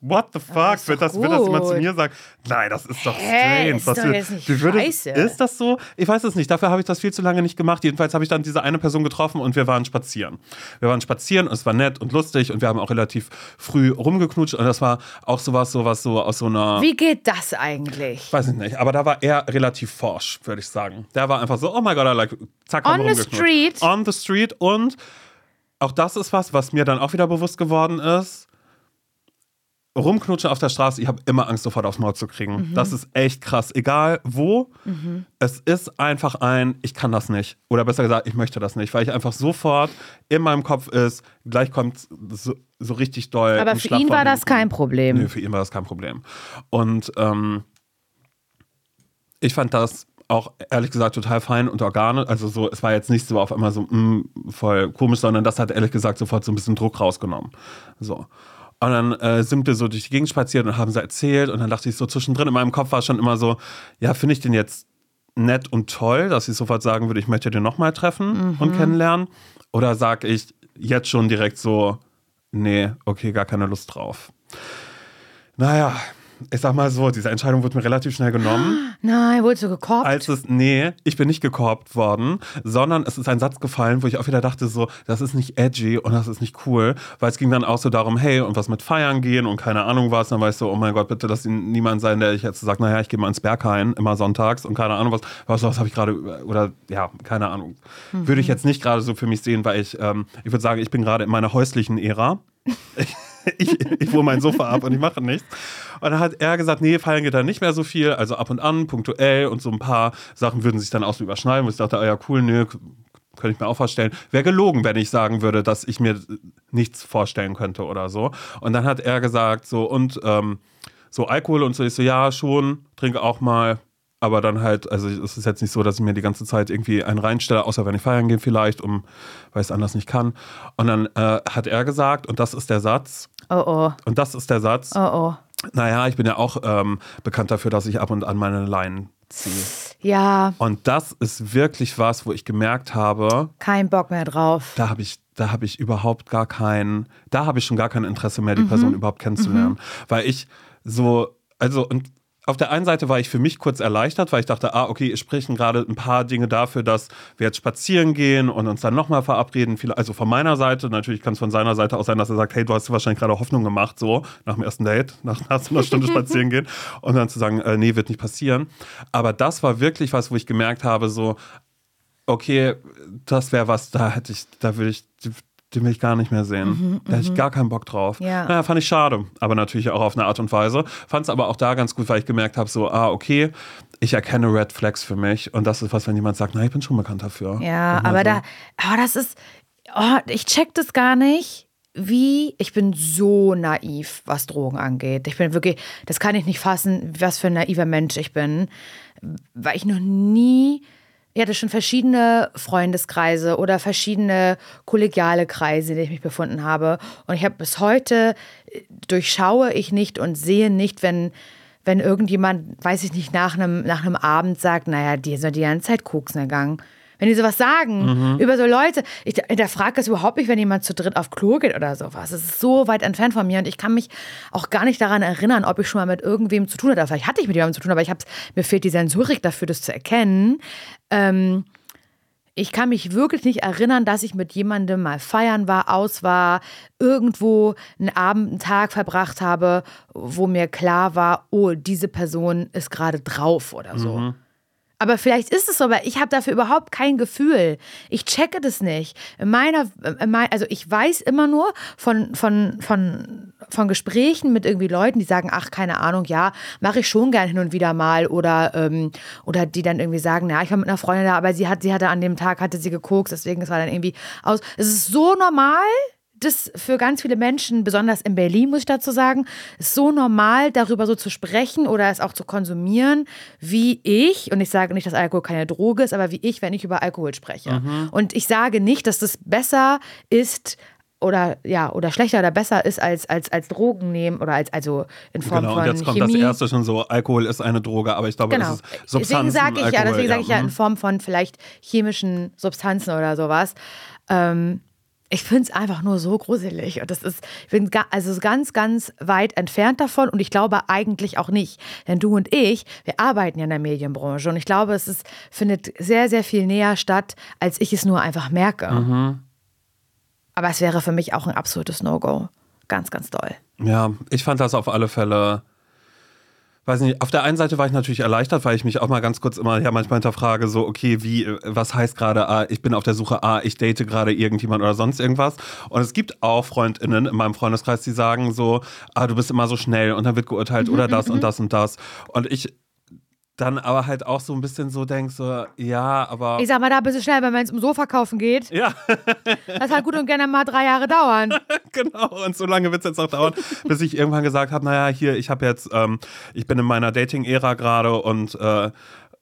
what the fuck, das wenn, das, wenn das jemand zu mir sagt, nein, das ist doch strange. Ist, doch jetzt nicht wie würde, ist das so? Ich weiß es nicht. Dafür habe ich das viel zu lange nicht gemacht. Jedenfalls habe ich dann diese eine Person getroffen und wir waren spazieren. Wir waren spazieren und es war nett und lustig und wir haben auch relativ früh rumgeknutscht und das war auch sowas, sowas so aus so einer. Wie geht das eigentlich? Weiß ich nicht, aber da war er relativ forsch, würde ich sagen. Der war einfach so, oh my god, I like, zack, On the street. On the street und auch das ist was, was mir dann auch wieder bewusst geworden ist rumknutschen auf der Straße, ich habe immer Angst, sofort aufs Maul zu kriegen. Mhm. Das ist echt krass. Egal wo, mhm. es ist einfach ein, ich kann das nicht. Oder besser gesagt, ich möchte das nicht, weil ich einfach sofort in meinem Kopf ist, gleich kommt so, so richtig doll. Aber für ihn war das kein Problem. Nee, für ihn war das kein Problem. Und ähm, ich fand das auch ehrlich gesagt total fein und organisch. Also so, es war jetzt nicht so auf einmal so mh, mm, voll komisch, sondern das hat ehrlich gesagt sofort so ein bisschen Druck rausgenommen. So. Und dann äh, sind wir so durch die Gegend spaziert und haben sie erzählt. Und dann dachte ich so zwischendrin, in meinem Kopf war schon immer so, ja, finde ich den jetzt nett und toll, dass ich sofort sagen würde, ich möchte den nochmal treffen mhm. und kennenlernen? Oder sage ich jetzt schon direkt so, nee, okay, gar keine Lust drauf. Naja, ich sag mal so, diese Entscheidung wurde mir relativ schnell genommen. Nein, wurdest du gekorbt? Als es, nee, ich bin nicht gekorbt worden, sondern es ist ein Satz gefallen, wo ich auch wieder dachte, so, das ist nicht edgy und das ist nicht cool, weil es ging dann auch so darum, hey, und was mit Feiern gehen und keine Ahnung was. dann war ich so, oh mein Gott, bitte lass niemand sein, der ich jetzt sagt, naja, ich gehe mal ins Berghain, immer sonntags und keine Ahnung was. Was, was habe ich gerade, oder ja, keine Ahnung. Mhm. Würde ich jetzt nicht gerade so für mich sehen, weil ich, ähm, ich würde sagen, ich bin gerade in meiner häuslichen Ära. ich, ich wohne mein Sofa ab und ich mache nichts. Und dann hat er gesagt, nee, feiern geht da nicht mehr so viel, also ab und an, punktuell und so ein paar Sachen würden sich dann auch so überschneiden, wo ich dachte, ah ja, cool, nö, könnte ich mir auch vorstellen. Wäre gelogen, wenn ich sagen würde, dass ich mir nichts vorstellen könnte oder so. Und dann hat er gesagt, so, und ähm, so Alkohol und so, ich so, ja, schon, trinke auch mal. Aber dann halt, also es ist jetzt nicht so, dass ich mir die ganze Zeit irgendwie einen reinstelle, außer wenn ich feiern gehe vielleicht, um, weil ich es anders nicht kann. Und dann äh, hat er gesagt, und das ist der Satz. Oh oh. Und das ist der Satz. Oh oh. Naja, ich bin ja auch ähm, bekannt dafür, dass ich ab und an meine Leinen ziehe. Ja. Und das ist wirklich was, wo ich gemerkt habe. Kein Bock mehr drauf. Da habe ich, da habe ich überhaupt gar keinen, da habe ich schon gar kein Interesse mehr, die mhm. Person überhaupt kennenzulernen. Mhm. Weil ich so, also, und auf der einen Seite war ich für mich kurz erleichtert, weil ich dachte, ah, okay, es sprechen gerade ein paar Dinge dafür, dass wir jetzt spazieren gehen und uns dann nochmal verabreden. Also von meiner Seite, natürlich kann es von seiner Seite auch sein, dass er sagt, hey, du hast wahrscheinlich gerade Hoffnung gemacht, so nach dem ersten Date, nach, nach so einer Stunde spazieren gehen und dann zu sagen, äh, nee, wird nicht passieren. Aber das war wirklich was, wo ich gemerkt habe, so, okay, das wäre was, da hätte ich, da würde ich, den will ich gar nicht mehr sehen. Mhm, da hätte ich mhm. gar keinen Bock drauf. Ja. Naja, fand ich schade, aber natürlich auch auf eine Art und Weise. Fand es aber auch da ganz gut, weil ich gemerkt habe, so, ah, okay, ich erkenne Red Flags für mich und das ist was, wenn jemand sagt, na, ich bin schon bekannt dafür. Ja, aber so. da, aber das ist, oh, ich check das gar nicht. wie, ich bin so naiv, was Drogen angeht. Ich bin wirklich, das kann ich nicht fassen, was für ein naiver Mensch ich bin, weil ich noch nie, ich hatte schon verschiedene Freundeskreise oder verschiedene kollegiale Kreise, in denen ich mich befunden habe. Und ich habe bis heute, durchschaue ich nicht und sehe nicht, wenn, wenn irgendjemand, weiß ich nicht, nach einem, nach einem Abend sagt, naja, die sind die ganze Zeit koksen gegangen wenn die sowas sagen mhm. über so Leute. Ich hinterfrage es überhaupt nicht, wenn jemand zu dritt auf Klo geht oder sowas. Es ist so weit entfernt von mir und ich kann mich auch gar nicht daran erinnern, ob ich schon mal mit irgendwem zu tun hatte. Vielleicht hatte ich mit jemandem zu tun, aber ich hab's, mir fehlt die Sensorik dafür, das zu erkennen. Ähm, ich kann mich wirklich nicht erinnern, dass ich mit jemandem mal feiern war, aus war, irgendwo einen Abend, einen Tag verbracht habe, wo mir klar war, oh, diese Person ist gerade drauf oder so. Mhm. Aber vielleicht ist es so, aber ich habe dafür überhaupt kein Gefühl. Ich checke das nicht. In meiner, in mein, also ich weiß immer nur von, von, von, von Gesprächen mit irgendwie Leuten, die sagen, ach, keine Ahnung, ja, mache ich schon gern hin und wieder mal. Oder, ähm, oder die dann irgendwie sagen, ja, ich war mit einer Freundin da, aber sie hat, sie hatte an dem Tag, hatte sie gekokst, deswegen es war dann irgendwie aus. Es ist so normal, das für ganz viele Menschen, besonders in Berlin, muss ich dazu sagen, ist so normal, darüber so zu sprechen oder es auch zu konsumieren, wie ich, und ich sage nicht, dass Alkohol keine Droge ist, aber wie ich, wenn ich über Alkohol spreche. Mhm. Und ich sage nicht, dass das besser ist, oder ja oder schlechter oder besser ist als als als Drogen nehmen oder als also in Form genau, von und jetzt kommt Chemie. das erste schon so Alkohol ist eine Droge aber ich glaube genau. das ist Substanzen deswegen sage ich ja deswegen sage ich ja in mhm. Form von vielleicht chemischen Substanzen oder sowas ähm, ich finde es einfach nur so gruselig. Und das ist, ich bin ga, also ganz, ganz weit entfernt davon und ich glaube eigentlich auch nicht. Denn du und ich, wir arbeiten ja in der Medienbranche und ich glaube, es ist, findet sehr, sehr viel näher statt, als ich es nur einfach merke. Mhm. Aber es wäre für mich auch ein absolutes No-Go. Ganz, ganz doll. Ja, ich fand das auf alle Fälle weiß nicht, auf der einen Seite war ich natürlich erleichtert, weil ich mich auch mal ganz kurz immer ja manchmal hinterfrage, so, okay, wie, was heißt gerade, ah, ich bin auf der Suche, ah, ich date gerade irgendjemand oder sonst irgendwas. Und es gibt auch FreundInnen in meinem Freundeskreis, die sagen so, ah, du bist immer so schnell und dann wird geurteilt oder das und das und das. Und ich dann aber halt auch so ein bisschen so denkst, so, ja, aber. Ich sag mal, da bist du schnell, wenn es um Sofa kaufen geht. Ja. das hat gut und gerne mal drei Jahre dauern. genau, und so lange wird es jetzt auch dauern, bis ich irgendwann gesagt habe, naja, hier, ich habe jetzt, ähm, ich bin in meiner Dating-Ära gerade und äh,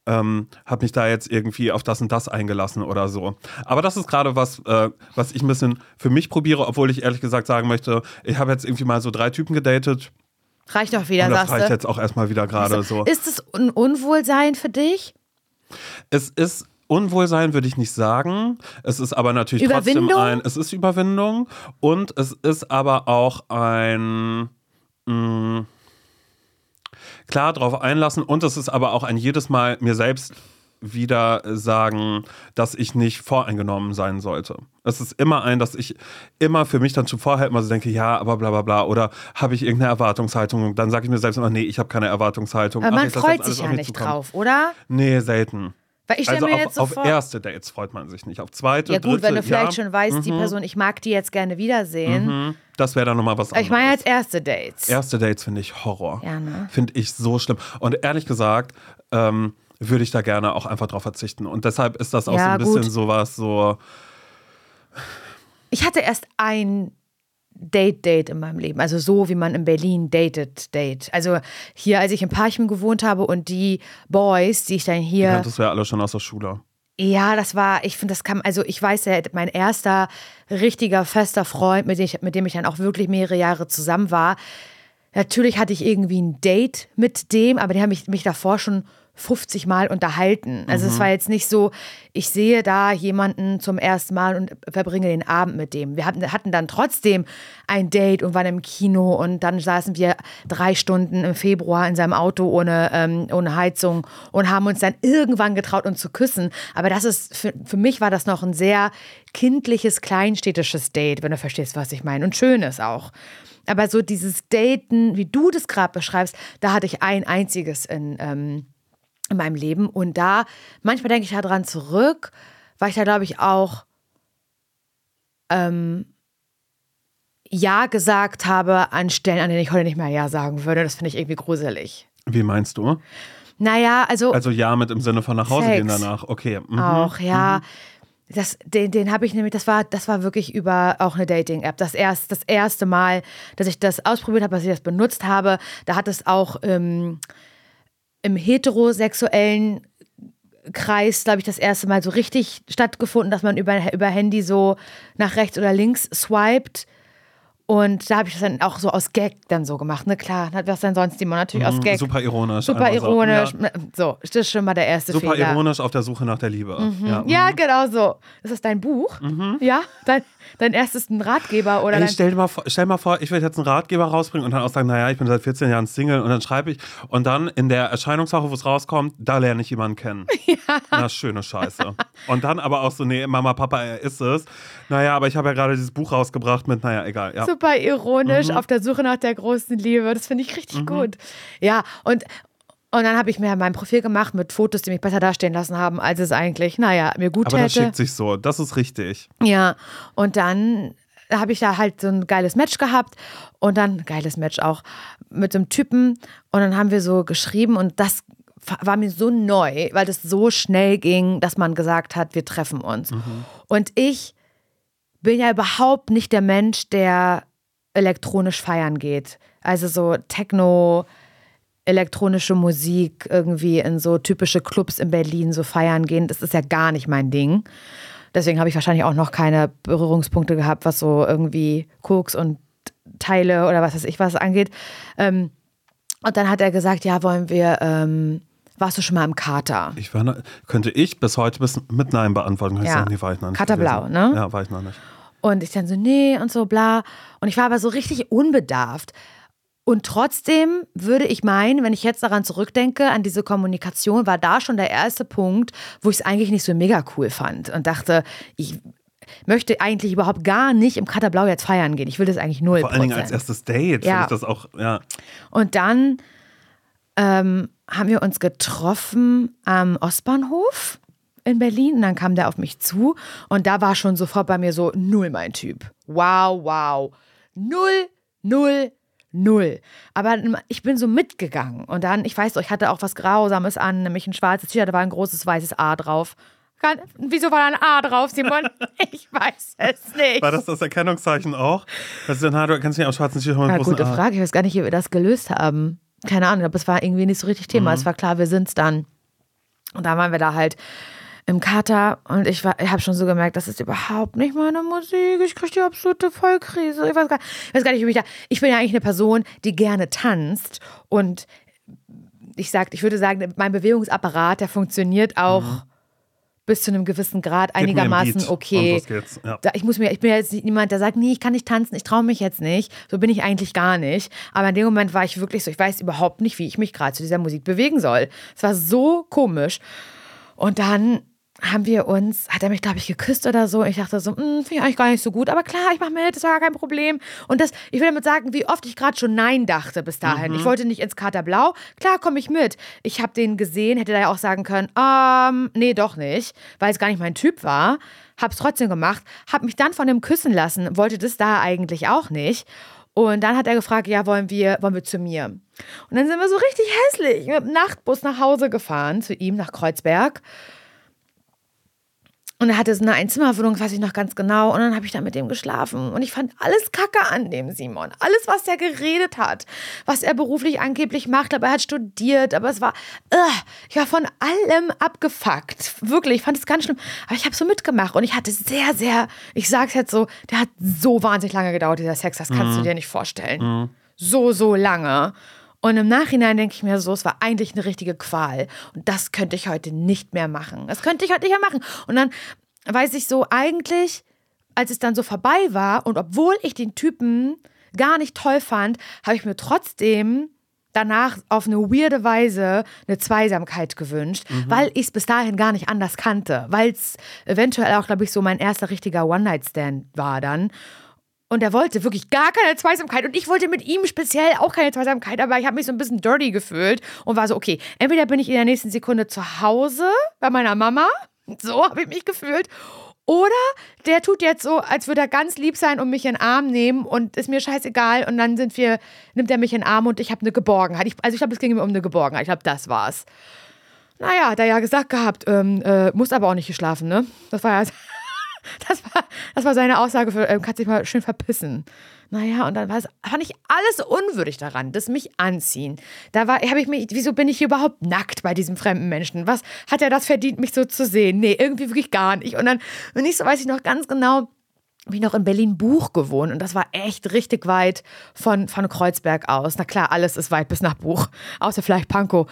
ähm, habe mich da jetzt irgendwie auf das und das eingelassen oder so. Aber das ist gerade was, äh, was ich ein bisschen für mich probiere, obwohl ich ehrlich gesagt sagen möchte, ich habe jetzt irgendwie mal so drei Typen gedatet Reicht doch wieder, Und das reicht jetzt auch erstmal wieder gerade so. Ist es ein Unwohlsein für dich? Es ist Unwohlsein würde ich nicht sagen. Es ist aber natürlich trotzdem ein. Es ist Überwindung und es ist aber auch ein. Mh, mm, klar drauf einlassen und es ist aber auch ein jedes Mal mir selbst wieder sagen, dass ich nicht voreingenommen sein sollte. Es ist immer ein, dass ich immer für mich dann schon vorher immer so denke, ja, aber bla bla bla. Oder habe ich irgendeine Erwartungshaltung? Dann sage ich mir selbst immer, nee, ich habe keine Erwartungshaltung. Aber man Ach, freut sich ja nicht drauf, oder? Nee, selten. Weil ich also mir auf, jetzt so auf erste Dates freut man sich nicht. Auf zweite, Ja gut, dritte, wenn du vielleicht ja. schon weißt, mhm. die Person, ich mag die jetzt gerne wiedersehen. Mhm. Das wäre dann nochmal was anderes. Ich meine jetzt erste Dates. Erste Dates finde ich Horror. Ja, ne? Finde ich so schlimm. Und ehrlich gesagt, ähm, würde ich da gerne auch einfach drauf verzichten. Und deshalb ist das auch ja, so ein bisschen gut. sowas so. Ich hatte erst ein Date-Date in meinem Leben. Also so, wie man in Berlin datet, Date. Also hier, als ich in Parchim gewohnt habe und die Boys, die ich dann hier. Ja, das wäre alle schon aus der Schule. Ja, das war, ich finde, das kam, also ich weiß ja, mein erster richtiger, fester Freund, mit dem, ich, mit dem ich dann auch wirklich mehrere Jahre zusammen war. Natürlich hatte ich irgendwie ein Date mit dem, aber die haben mich, mich davor schon 50 Mal unterhalten. Also mhm. es war jetzt nicht so, ich sehe da jemanden zum ersten Mal und verbringe den Abend mit dem. Wir hatten, hatten dann trotzdem ein Date und waren im Kino und dann saßen wir drei Stunden im Februar in seinem Auto ohne, ähm, ohne Heizung und haben uns dann irgendwann getraut, uns zu küssen. Aber das ist, für, für mich war das noch ein sehr kindliches, kleinstädtisches Date, wenn du verstehst, was ich meine. Und schönes auch. Aber so dieses Daten, wie du das gerade beschreibst, da hatte ich ein einziges in, ähm, in meinem Leben. Und da, manchmal denke ich daran zurück, weil ich da, glaube ich, auch ähm, Ja gesagt habe an Stellen, an denen ich heute nicht mehr Ja sagen würde. Das finde ich irgendwie gruselig. Wie meinst du? Naja, also. Also Ja mit im Sinne von nach Hause Sex. gehen danach. Okay. Mhm. Auch, ja. Mhm. Das, den, den habe ich nämlich, das war, das war wirklich über auch eine Dating-App. Das, erst, das erste Mal, dass ich das ausprobiert habe, dass ich das benutzt habe, da hat es auch ähm, im heterosexuellen Kreis, glaube ich, das erste Mal so richtig stattgefunden, dass man über, über Handy so nach rechts oder links swiped. Und da habe ich das dann auch so aus Gag dann so gemacht. Ne, klar, was denn sonst immer natürlich aus mhm, Gag. Super ironisch. Super ironisch. So, ja. so, das ist schon mal der erste Super Fehler. Super ironisch auf der Suche nach der Liebe. Mhm. Ja, mhm. ja, genau so. Ist das dein Buch? Mhm. Ja, dein, dein erstes Ratgeber oder Ey, stell, dir mal vor, stell mal vor, ich werde jetzt einen Ratgeber rausbringen und dann auch sagen, naja, ich bin seit 14 Jahren Single und dann schreibe ich und dann in der Erscheinungswoche, wo es rauskommt, da lerne ich jemanden kennen. Ja. Na, schöne Scheiße. und dann aber auch so, nee, Mama, Papa, er ist es. Naja, aber ich habe ja gerade dieses Buch rausgebracht mit, naja, egal. Ja. Super ironisch, mhm. auf der Suche nach der großen Liebe. Das finde ich richtig mhm. gut. Ja, und, und dann habe ich mir mein Profil gemacht mit Fotos, die mich besser dastehen lassen haben, als es eigentlich, naja, mir gut Aber hätte. das schickt sich so, das ist richtig. Ja, und dann habe ich da halt so ein geiles Match gehabt und dann, geiles Match auch, mit so einem Typen und dann haben wir so geschrieben und das war mir so neu, weil das so schnell ging, dass man gesagt hat, wir treffen uns. Mhm. Und ich bin ja überhaupt nicht der Mensch, der elektronisch feiern geht. Also so Techno, elektronische Musik irgendwie in so typische Clubs in Berlin so feiern gehen. Das ist ja gar nicht mein Ding. Deswegen habe ich wahrscheinlich auch noch keine Berührungspunkte gehabt, was so irgendwie Koks und Teile oder was weiß ich was angeht. Ähm, und dann hat er gesagt, ja, wollen wir, ähm, warst du schon mal im Kater? Ich war, könnte ich bis heute bis mit Nein beantworten. Ja. Sagen, nee, war ich noch nicht. Kater Blau, ne? Ja, war ich noch nicht. Und ich dann so, nee und so, bla. Und ich war aber so richtig unbedarft. Und trotzdem würde ich meinen, wenn ich jetzt daran zurückdenke, an diese Kommunikation, war da schon der erste Punkt, wo ich es eigentlich nicht so mega cool fand und dachte, ich möchte eigentlich überhaupt gar nicht im Katerblau jetzt feiern gehen. Ich will das eigentlich null. Vor allen Dingen als erstes Date ja. ich das auch, ja. Und dann ähm, haben wir uns getroffen am Ostbahnhof in Berlin und dann kam der auf mich zu und da war schon sofort bei mir so null mein Typ. Wow, wow. Null, null, null. Aber ich bin so mitgegangen und dann, ich weiß doch, ich hatte auch was Grausames an, nämlich ein schwarzes T-Shirt, da war ein großes weißes A drauf. Wieso war da ein A drauf, Simon? Ich weiß es nicht. War das das Erkennungszeichen auch? Also, na, du kennst nicht am schwarzen T-Shirt mit Gute A. Frage, ich weiß gar nicht, wie wir das gelöst haben. Keine Ahnung, aber es war irgendwie nicht so richtig Thema. Mhm. Es war klar, wir sind es dann. Und da waren wir da halt im Kater und ich, ich habe schon so gemerkt, das ist überhaupt nicht meine Musik. Ich kriege die absolute Vollkrise. Ich weiß, gar, ich weiß gar nicht, wie ich da. Ich bin ja eigentlich eine Person, die gerne tanzt und ich sag, ich würde sagen, mein Bewegungsapparat, der funktioniert auch. Mhm bis zu einem gewissen Grad einigermaßen okay. Ja. ich muss mir, ich bin jetzt nicht niemand, der sagt, nee, ich kann nicht tanzen, ich traue mich jetzt nicht. So bin ich eigentlich gar nicht. Aber in dem Moment war ich wirklich so, ich weiß überhaupt nicht, wie ich mich gerade zu dieser Musik bewegen soll. Es war so komisch. Und dann haben wir uns, hat er mich, glaube ich, geküsst oder so. Ich dachte so, hm, finde ich eigentlich gar nicht so gut. Aber klar, ich mache mit, das war gar kein Problem. Und das, ich will damit sagen, wie oft ich gerade schon Nein dachte bis dahin. Mhm. Ich wollte nicht ins Katerblau. Klar, komme ich mit. Ich habe den gesehen, hätte da ja auch sagen können, ähm, nee, doch nicht, weil es gar nicht mein Typ war. Hab's trotzdem gemacht, hab mich dann von dem küssen lassen, wollte das da eigentlich auch nicht. Und dann hat er gefragt, ja, wollen wir, wollen wir zu mir? Und dann sind wir so richtig hässlich mit dem Nachtbus nach Hause gefahren, zu ihm nach Kreuzberg. Und er hatte so eine Einzimmerwohnung, weiß ich noch ganz genau. Und dann habe ich da mit dem geschlafen. Und ich fand alles Kacke an dem Simon. Alles, was er geredet hat, was er beruflich angeblich macht. Aber er hat studiert. Aber es war, uh, ich war von allem abgefuckt. Wirklich, ich fand es ganz schlimm. Aber ich habe so mitgemacht. Und ich hatte sehr, sehr, ich sage es jetzt so, der hat so wahnsinnig lange gedauert, dieser Sex. Das kannst mhm. du dir nicht vorstellen. Mhm. So, so lange. Und im Nachhinein denke ich mir so, es war eigentlich eine richtige Qual. Und das könnte ich heute nicht mehr machen. Das könnte ich heute nicht mehr machen. Und dann weiß ich so, eigentlich, als es dann so vorbei war und obwohl ich den Typen gar nicht toll fand, habe ich mir trotzdem danach auf eine weirde Weise eine Zweisamkeit gewünscht, mhm. weil ich es bis dahin gar nicht anders kannte, weil es eventuell auch, glaube ich, so mein erster richtiger One-Night-Stand war dann. Und er wollte wirklich gar keine Zweisamkeit. Und ich wollte mit ihm speziell auch keine Zweisamkeit. Aber ich habe mich so ein bisschen dirty gefühlt und war so, okay, entweder bin ich in der nächsten Sekunde zu Hause bei meiner Mama. So habe ich mich gefühlt. Oder der tut jetzt so, als würde er ganz lieb sein und mich in den Arm nehmen und ist mir scheißegal. Und dann sind wir, nimmt er mich in den Arm und ich habe eine Geborgenheit. Ich, also ich glaube, es ging mir um eine Geborgenheit. Ich glaube, das war's. Naja, hat er ja gesagt gehabt, ähm, äh, muss aber auch nicht geschlafen, ne? Das war ja Das war, das war seine Aussage für, ähm, kannst dich mal schön verpissen. Naja, und dann war es, fand ich alles unwürdig daran, das mich anziehen. Da war, habe ich mich, wieso bin ich überhaupt nackt bei diesem fremden Menschen? Was hat er das verdient, mich so zu sehen? Nee, irgendwie wirklich gar nicht. Und dann, und ich so weiß ich noch ganz genau, habe ich noch in Berlin Buch gewohnt und das war echt richtig weit von, von Kreuzberg aus. Na klar, alles ist weit bis nach Buch, außer vielleicht Pankow.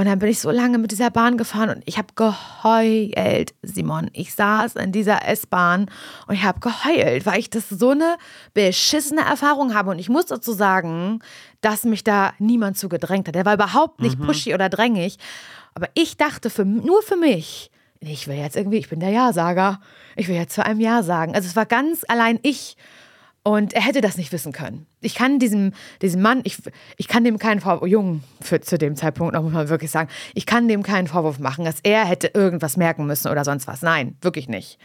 Und dann bin ich so lange mit dieser Bahn gefahren und ich habe geheult, Simon. Ich saß in dieser S-Bahn und ich habe geheult, weil ich das so eine beschissene Erfahrung habe. Und ich muss dazu sagen, dass mich da niemand zu gedrängt hat. Der war überhaupt nicht mhm. pushy oder drängig. Aber ich dachte für, nur für mich, ich will jetzt irgendwie, ich bin der Ja-Sager. Ich will jetzt zu einem Ja sagen. Also es war ganz allein ich. Und er hätte das nicht wissen können. Ich kann diesem, diesem Mann, ich, ich kann dem keinen Vorwurf, Jungen zu dem Zeitpunkt, noch muss man wirklich sagen, ich kann dem keinen Vorwurf machen, dass er hätte irgendwas merken müssen oder sonst was. Nein, wirklich nicht.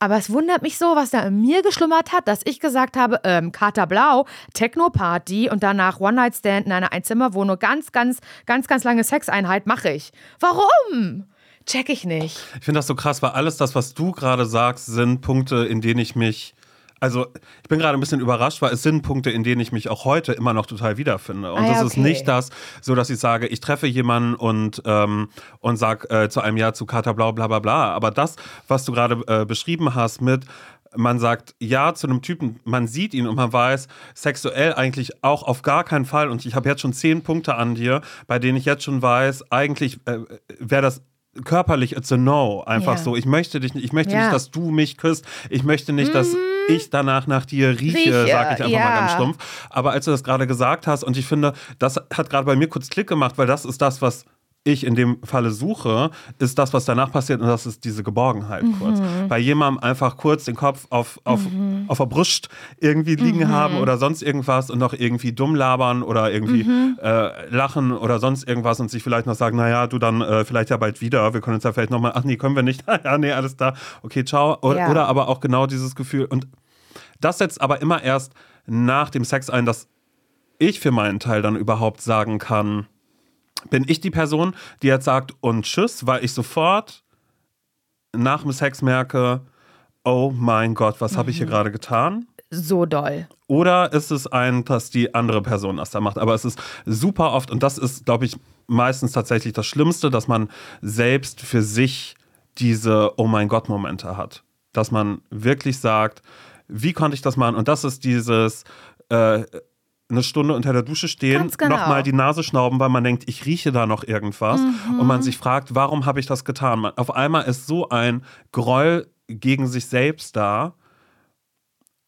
Aber es wundert mich so, was da in mir geschlummert hat, dass ich gesagt habe, ähm, Kater Blau, Techno-Party und danach One-Night-Stand in einer Einzimmerwohnung, ganz, ganz, ganz, ganz lange Sexeinheit mache ich. Warum? Check ich nicht. Ich finde das so krass, weil alles das, was du gerade sagst, sind Punkte, in denen ich mich also ich bin gerade ein bisschen überrascht, weil es sind Punkte, in denen ich mich auch heute immer noch total wiederfinde. Und ah, das okay. ist nicht das, so dass ich sage, ich treffe jemanden und, ähm, und sage äh, zu einem Ja zu Kater Blau, bla bla bla. Aber das, was du gerade äh, beschrieben hast mit man sagt ja zu einem Typen, man sieht ihn und man weiß, sexuell eigentlich auch auf gar keinen Fall. Und ich habe jetzt schon zehn Punkte an dir, bei denen ich jetzt schon weiß, eigentlich äh, wäre das körperlich it's a no. Einfach yeah. so. Ich möchte dich nicht, ich möchte ja. nicht, dass du mich küsst. Ich möchte nicht, dass mhm. ich danach nach dir rieche, rieche sage ich einfach ja. mal ganz stumpf. Aber als du das gerade gesagt hast, und ich finde, das hat gerade bei mir kurz Klick gemacht, weil das ist das, was ich in dem Falle suche, ist das, was danach passiert, und das ist diese Geborgenheit mhm. kurz. Bei jemandem einfach kurz den Kopf auf, auf, mhm. auf der Brust irgendwie liegen mhm. haben oder sonst irgendwas und noch irgendwie dumm labern oder irgendwie mhm. äh, lachen oder sonst irgendwas und sich vielleicht noch sagen, naja, du dann äh, vielleicht ja bald wieder, wir können uns ja vielleicht nochmal, ach nee, können wir nicht, ja, nee, alles da, okay, ciao. Oder, ja. oder aber auch genau dieses Gefühl. Und das setzt aber immer erst nach dem Sex ein, dass ich für meinen Teil dann überhaupt sagen kann, bin ich die Person, die jetzt sagt und tschüss, weil ich sofort nach dem Sex merke, oh mein Gott, was habe ich hier mhm. gerade getan? So doll. Oder ist es ein, dass die andere Person das da macht? Aber es ist super oft, und das ist, glaube ich, meistens tatsächlich das Schlimmste, dass man selbst für sich diese Oh mein Gott-Momente hat. Dass man wirklich sagt, wie konnte ich das machen? Und das ist dieses, äh, eine Stunde unter der Dusche stehen, genau. nochmal die Nase schnauben, weil man denkt, ich rieche da noch irgendwas. Mhm. Und man sich fragt, warum habe ich das getan? Man, auf einmal ist so ein Groll gegen sich selbst da.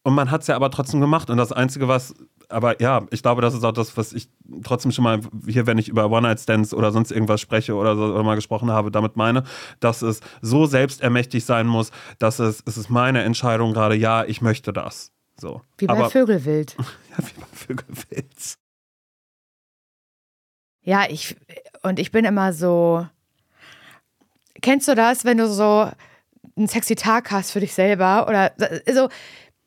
Und man hat es ja aber trotzdem gemacht. Und das Einzige, was, aber ja, ich glaube, das ist auch das, was ich trotzdem schon mal hier, wenn ich über One-Night-Stands oder sonst irgendwas spreche oder, so, oder mal gesprochen habe, damit meine, dass es so selbstermächtig sein muss, dass es, es ist meine Entscheidung gerade, ja, ich möchte das. So. Wie bei Aber, Vögelwild. ja, wie bei Vögelwild. Ja, ich, und ich bin immer so. Kennst du das, wenn du so einen sexy Tag hast für dich selber? Oder so,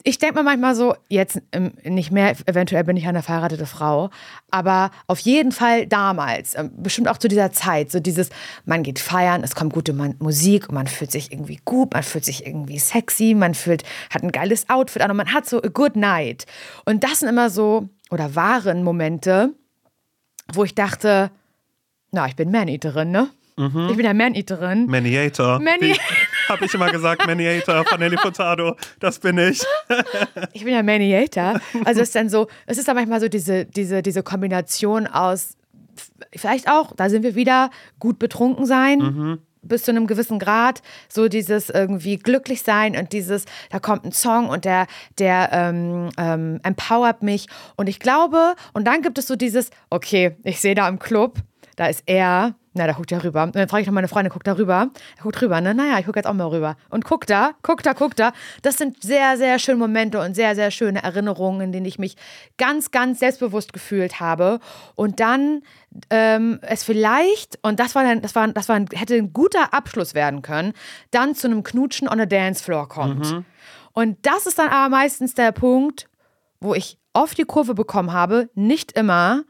ich denke mir manchmal so, jetzt ähm, nicht mehr, eventuell bin ich eine verheiratete Frau, aber auf jeden Fall damals, ähm, bestimmt auch zu dieser Zeit, so dieses, man geht feiern, es kommt gute Musik und man fühlt sich irgendwie gut, man fühlt sich irgendwie sexy, man fühlt, hat ein geiles Outfit an und man hat so a good night. Und das sind immer so, oder waren Momente, wo ich dachte, na, ich bin Man-Eaterin, ne? Mhm. Ich bin ja Man-Eaterin. Maniator. Mani Habe ich immer gesagt, Maniator von Nelly Furtado. Das bin ich. ich bin ja Maniator. Also es ist dann so, es ist dann manchmal so diese, diese, diese Kombination aus, vielleicht auch, da sind wir wieder, gut betrunken sein. Mhm bis zu einem gewissen Grad so dieses irgendwie glücklich sein und dieses, da kommt ein Song und der, der ähm, ähm, empowert mich. Und ich glaube, und dann gibt es so dieses, okay, ich sehe da im Club, da ist er, na, da guckt er rüber. Und dann frage ich noch meine Freundin, guckt da rüber? Er guckt rüber, ne? Naja, ich gucke jetzt auch mal rüber. Und guckt da, guckt da, guckt da. Das sind sehr, sehr schöne Momente und sehr, sehr schöne Erinnerungen, in denen ich mich ganz, ganz selbstbewusst gefühlt habe. Und dann ähm, es vielleicht, und das war dann, das war, das war ein, hätte ein guter Abschluss werden können, dann zu einem Knutschen on a Dance Floor kommt. Mhm. Und das ist dann aber meistens der Punkt, wo ich oft die Kurve bekommen habe, nicht immer,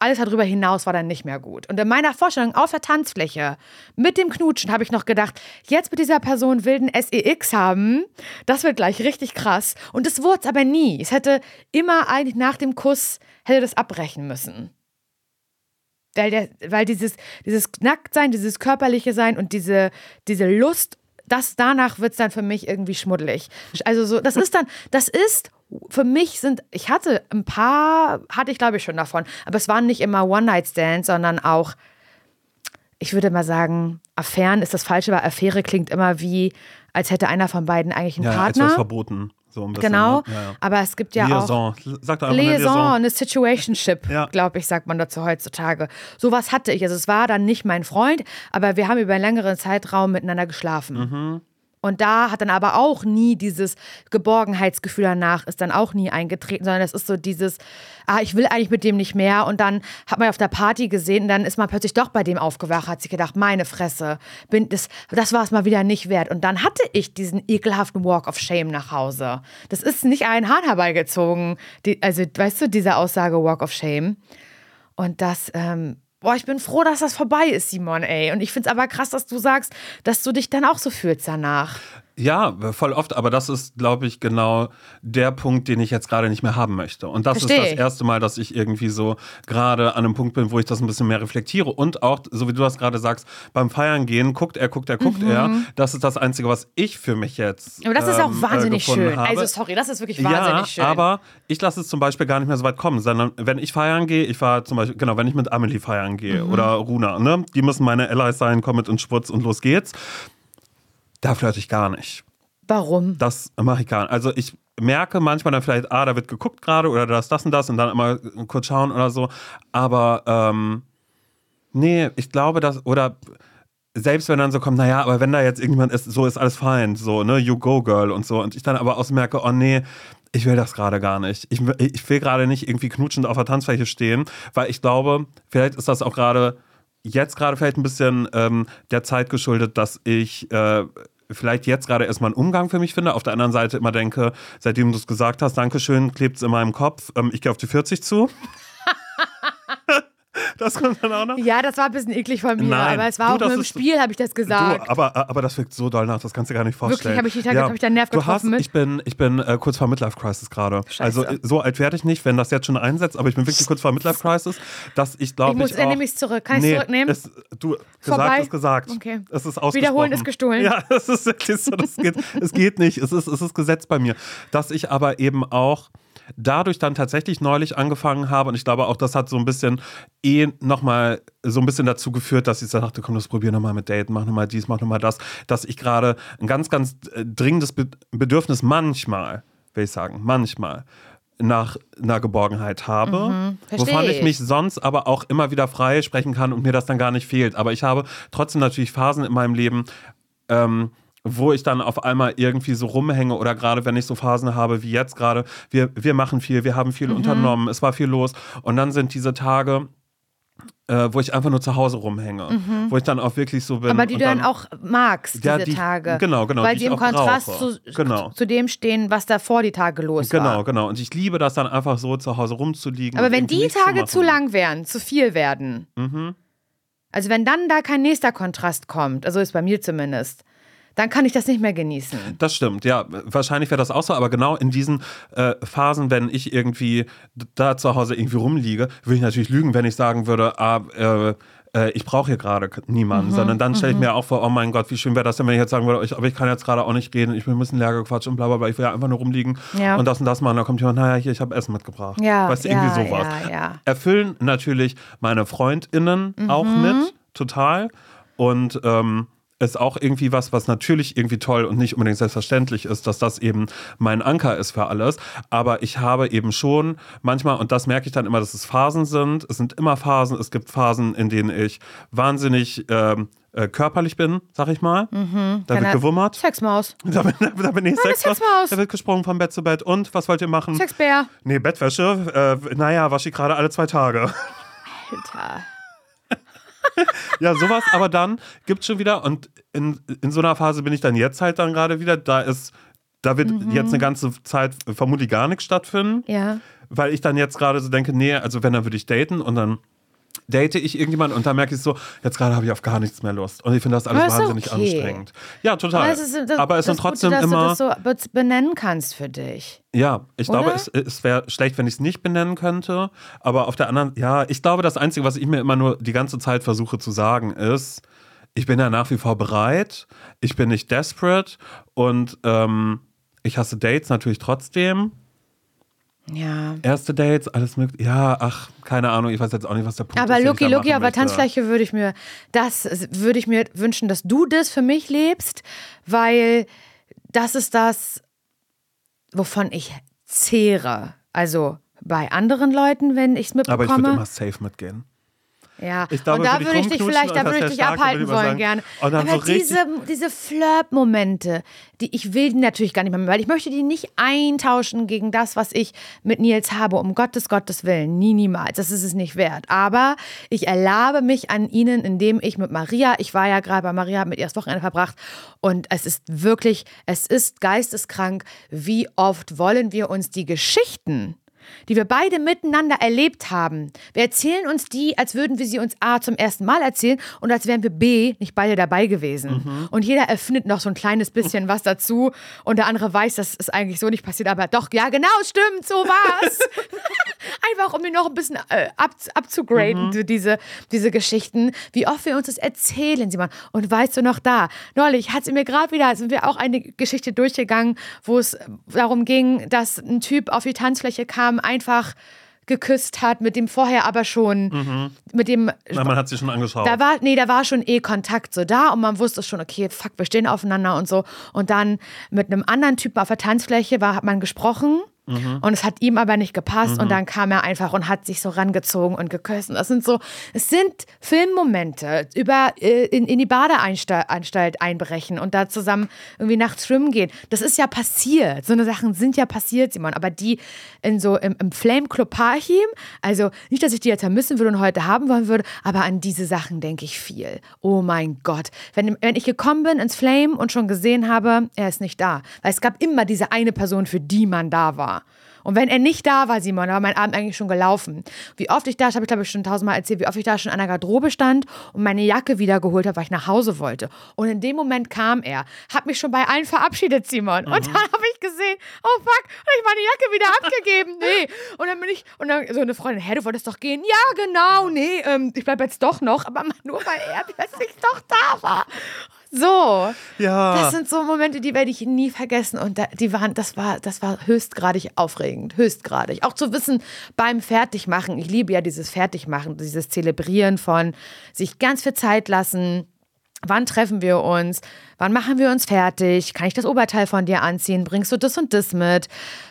alles darüber hinaus war dann nicht mehr gut. Und in meiner Vorstellung auf der Tanzfläche mit dem Knutschen habe ich noch gedacht, jetzt mit dieser Person wilden SEX haben, das wird gleich richtig krass. Und das wurde es aber nie. Es hätte immer eigentlich nach dem Kuss, hätte das abbrechen müssen. Weil, der, weil dieses, dieses Nacktsein, dieses körperliche Sein und diese, diese Lust, das danach wird es dann für mich irgendwie schmuddelig. Also so, das ist dann, das ist für mich sind, ich hatte ein paar, hatte ich glaube ich schon davon, aber es waren nicht immer One-Night-Stands, sondern auch, ich würde mal sagen, Affären ist das Falsche, weil Affäre klingt immer wie, als hätte einer von beiden eigentlich einen ja, Partner. Als verboten. So ein bisschen, genau, ne? ja, ja. aber es gibt ja Liaison. auch Sagt Liaison, Liaison, eine Situationship, Ja. glaube ich, sagt man dazu heutzutage. Sowas hatte ich. Also es war dann nicht mein Freund, aber wir haben über einen längeren Zeitraum miteinander geschlafen. Mhm. Und da hat dann aber auch nie dieses Geborgenheitsgefühl danach, ist dann auch nie eingetreten, sondern es ist so dieses, ah, ich will eigentlich mit dem nicht mehr. Und dann hat man auf der Party gesehen und dann ist man plötzlich doch bei dem aufgewacht, hat sich gedacht, meine Fresse, bin, das, das war es mal wieder nicht wert. Und dann hatte ich diesen ekelhaften Walk of Shame nach Hause. Das ist nicht ein Hahn herbeigezogen. Die, also, weißt du, diese Aussage Walk of Shame. Und das, ähm, Boah, ich bin froh, dass das vorbei ist, Simon, ey. Und ich find's aber krass, dass du sagst, dass du dich dann auch so fühlst danach. Ja, voll oft, aber das ist, glaube ich, genau der Punkt, den ich jetzt gerade nicht mehr haben möchte. Und das Versteh. ist das erste Mal, dass ich irgendwie so gerade an einem Punkt bin, wo ich das ein bisschen mehr reflektiere. Und auch, so wie du das gerade sagst, beim Feiern gehen, guckt er, guckt er, guckt er. Das ist das Einzige, was ich für mich jetzt. Mhm. Aber das ist auch ähm, wahnsinnig äh, gefunden schön. Habe. Also, sorry, das ist wirklich wahnsinnig ja, schön. aber ich lasse es zum Beispiel gar nicht mehr so weit kommen, sondern wenn ich feiern gehe, ich war zum Beispiel, genau, wenn ich mit Amelie feiern gehe Mhm. oder Runa, ne, die müssen meine Allies sein, komm mit und Schwurz und los geht's. Da flirte ich gar nicht. Warum? Das mache ich gar nicht. Also ich merke manchmal dann vielleicht, ah, da wird geguckt gerade oder da ist das und das und dann immer kurz schauen oder so. Aber ähm, nee, ich glaube, dass, oder selbst wenn dann so kommt, naja, aber wenn da jetzt irgendjemand ist, so ist alles fein, so, ne, you go, girl und so. Und ich dann aber auch merke, oh nee, ich will das gerade gar nicht. Ich, ich will gerade nicht irgendwie knutschend auf der Tanzfläche stehen, weil ich glaube, vielleicht ist das auch gerade jetzt gerade vielleicht ein bisschen ähm, der Zeit geschuldet, dass ich äh, vielleicht jetzt gerade erstmal einen Umgang für mich finde. Auf der anderen Seite immer denke, seitdem du es gesagt hast, Dankeschön, klebt es in meinem Kopf. Ähm, ich gehe auf die 40 zu. Das kommt dann auch noch. Ja, das war ein bisschen eklig von mir, Nein, aber es war du, auch das nur im Spiel, habe ich das gesagt. Du, aber, aber das wirkt so doll nach, das kannst du gar nicht vorstellen. Habe ich, die Tage- hab ich deinen Nerv du hast, mit? Ich bin, ich bin äh, kurz vor Midlife Crisis gerade. Also äh, so alt werde ich nicht, wenn das jetzt schon einsetzt, aber ich bin wirklich kurz vor Midlife Crisis, dass ich glaube Ich muss- ich dann auch, nehme ich's zurück. Kann nee, zurücknehmen? Es, du, Vorbei? gesagt ist gesagt. Okay. Es ist. Wiederholen ist gestohlen. Ja, es ist wirklich so, das geht, es geht nicht. Es ist, es ist Gesetz bei mir. Dass ich aber eben auch dadurch dann tatsächlich neulich angefangen habe und ich glaube auch, das hat so ein bisschen eh nochmal so ein bisschen dazu geführt, dass ich dachte, komm, das probier nochmal mit Daten, mach nochmal dies, mach nochmal das, dass ich gerade ein ganz, ganz äh, dringendes Be Bedürfnis manchmal, will ich sagen, manchmal nach einer Geborgenheit habe, versteh wovon ich ich. mich sonst aber auch immer wieder frei sprechen kann und mir das dann gar nicht fehlt. Aber ich habe trotzdem natürlich Phasen in meinem Leben, ähm, wo ich dann auf einmal irgendwie so rumhänge oder gerade wenn ich so Phasen habe wie jetzt gerade, wir, wir machen viel, wir haben Mhm. viel unternommen, es war viel los und dann sind diese Tage, äh, wo ich einfach nur zu Hause rumhänge, wo ich dann auch wirklich so bin. Mhm. aber die du dann auch magst, Ja, diese die- Tage. genau, genau, Weil die im Kontrast brauche. zu, Genau. zu dem stehen, was davor die Tage los Genau, war. genau. Und ich liebe das dann einfach so zu Hause rumzuliegen. Aber wenn die Tage zu machen. lang wären, zu viel werden, Mhm. also wenn dann da kein nächster Kontrast kommt, also ist bei mir zumindest, dann kann ich das nicht mehr genießen. Das stimmt, ja. Wahrscheinlich wäre das auch so, aber genau in diesen äh, Phasen, wenn ich irgendwie da zu Hause irgendwie rumliege, würde ich natürlich lügen, wenn ich sagen würde, ah, äh, äh, ich brauche hier gerade niemanden, Mhm, sondern dann stelle ich mir auch vor, oh mein Gott, wie schön wäre das denn, wenn ich jetzt sagen würde, ich, aber ich kann jetzt gerade auch nicht reden, ich bin ein bisschen leer gequatscht und bla bla bla, ich will ja einfach nur rumliegen Ja. und das und das machen. Da kommt jemand, naja, hier, ich habe Essen mitgebracht. Ja, weißt du, ja, irgendwie sowas. ja. Erfüllen natürlich meine FreundInnen auch Mhm. mit, total. Und ähm, ist auch irgendwie was, was natürlich irgendwie toll und nicht unbedingt selbstverständlich ist, dass das eben mein Anker ist für alles. Aber ich habe eben schon manchmal, und das merke ich dann immer, dass es Phasen sind. Es sind immer Phasen. Es gibt Phasen, in denen ich wahnsinnig ähm, äh, körperlich bin, sag ich mal. Da wird gewummert. Sexmaus. Da bin, da bin ich Sex. Sexmaus. Da wird gesprungen von Bett zu Bett. Und was wollt ihr machen? Sexbär. Nee, Bettwäsche. Äh, naja, wasche ich gerade alle zwei Tage. Alter. Ja, sowas, aber dann gibt es schon wieder, und in, in so einer Phase bin ich dann jetzt halt dann gerade wieder, da ist da wird mhm. jetzt eine ganze Zeit vermutlich gar nichts stattfinden. Ja. Weil ich dann jetzt gerade so denke, nee, also wenn, dann würde ich daten und dann date ich irgendjemanden und dann merke ich so, jetzt gerade habe ich auf gar nichts mehr Lust. Und ich finde das alles das wahnsinnig okay. anstrengend. Ja, total. Aber es ist, das, Aber es sind trotzdem Gute, dass immer. Du das so benennen kannst für dich. Ja, ich Oder? glaube, es, es wäre schlecht, wenn ich es nicht benennen könnte. Aber auf der anderen, ja, ich glaube, das Einzige, was ich mir immer nur die ganze Zeit versuche zu sagen, ist, ich bin ja nach wie vor bereit, ich bin nicht desperate und ähm, ich hasse Dates natürlich trotzdem. Ja. Erste Dates, alles mögliche. Ja, ach, keine Ahnung, ich weiß jetzt auch nicht, was der Punkt aber ist. Aber Lucky, Lucky, aber Tanzfläche würde ich mir, das würde ich mir wünschen, dass du das für mich lebst, weil das ist das, wovon ich zehre. Also bei anderen Leuten, wenn ich es mitbekomme. Aber ich würde immer safe mitgehen. Ja, glaube, und da würde ich dich vielleicht, da würde ich dich abhalten wollen sagen, gerne. Aber so diese, diese Flirt-Momente, die ich will die natürlich gar nicht mehr, weil ich möchte die nicht eintauschen gegen das, was ich mit Nils habe, um Gottes Gottes Willen, nie, niemals. Das ist es nicht wert. Aber ich erlaube mich an ihnen, indem ich mit Maria, ich war ja gerade bei Maria, mit ihr das Wochenende verbracht und es ist wirklich, es ist geisteskrank, wie oft wollen wir uns die Geschichten die wir beide miteinander erlebt haben. Wir erzählen uns die, als würden wir sie uns A zum ersten Mal erzählen und als wären wir B nicht beide dabei gewesen. Mhm. Und jeder erfindet noch so ein kleines bisschen was dazu und der andere weiß, dass es eigentlich so nicht passiert, aber doch, ja genau, stimmt, so war's. Einfach um ihn noch ein bisschen äh, ab, abzugraden, mhm. diese, diese Geschichten, wie oft wir uns das erzählen, Simon. Und weißt du noch da, neulich hat sie mir gerade wieder, sind wir auch eine Geschichte durchgegangen, wo es darum ging, dass ein Typ auf die Tanzfläche kam, einfach geküsst hat, mit dem vorher aber schon, mhm. mit dem. Na, man hat sich schon angeschaut. Da war, nee, da war schon eh Kontakt so da und man wusste schon, okay, fuck, wir stehen aufeinander und so. Und dann mit einem anderen Typen auf der Tanzfläche war, hat man gesprochen Mhm. Und es hat ihm aber nicht gepasst mhm. und dann kam er einfach und hat sich so rangezogen und geküsst. Das sind so, es sind Filmmomente, über äh, in, in die Badeanstalt einbrechen und da zusammen irgendwie nachts schwimmen gehen. Das ist ja passiert. So eine Sachen sind ja passiert, Simon. Aber die in so im, im Flame Club Parchim, also nicht, dass ich die jetzt vermissen würde und heute haben wollen würde, aber an diese Sachen denke ich viel. Oh mein Gott. Wenn, wenn ich gekommen bin ins Flame und schon gesehen habe, er ist nicht da. Weil es gab immer diese eine Person, für die man da war. Und wenn er nicht da war, Simon, war mein Abend eigentlich schon gelaufen. Wie oft ich da, habe ich glaube ich schon tausendmal erzählt, wie oft ich da schon an der Garderobe stand und meine Jacke wieder geholt habe, weil ich nach Hause wollte. Und in dem Moment kam er, hat mich schon bei allen verabschiedet, Simon. Mhm. Und dann habe ich gesehen, oh fuck, habe ich meine Jacke wieder abgegeben. Nee. Und dann bin ich, und dann so eine Freundin, hä, du wolltest doch gehen? Ja, genau, nee, ähm, ich bleibe jetzt doch noch, aber nur weil er plötzlich doch da war. So. Ja. Das sind so Momente, die werde ich nie vergessen. Und da, die waren, das war, das war höchstgradig aufregend. Höchstgradig. Auch zu wissen, beim Fertigmachen, ich liebe ja dieses Fertigmachen, dieses Zelebrieren von sich ganz viel Zeit lassen. Wann treffen wir uns? Wann machen wir uns fertig? Kann ich das Oberteil von dir anziehen? Bringst du das und das mit?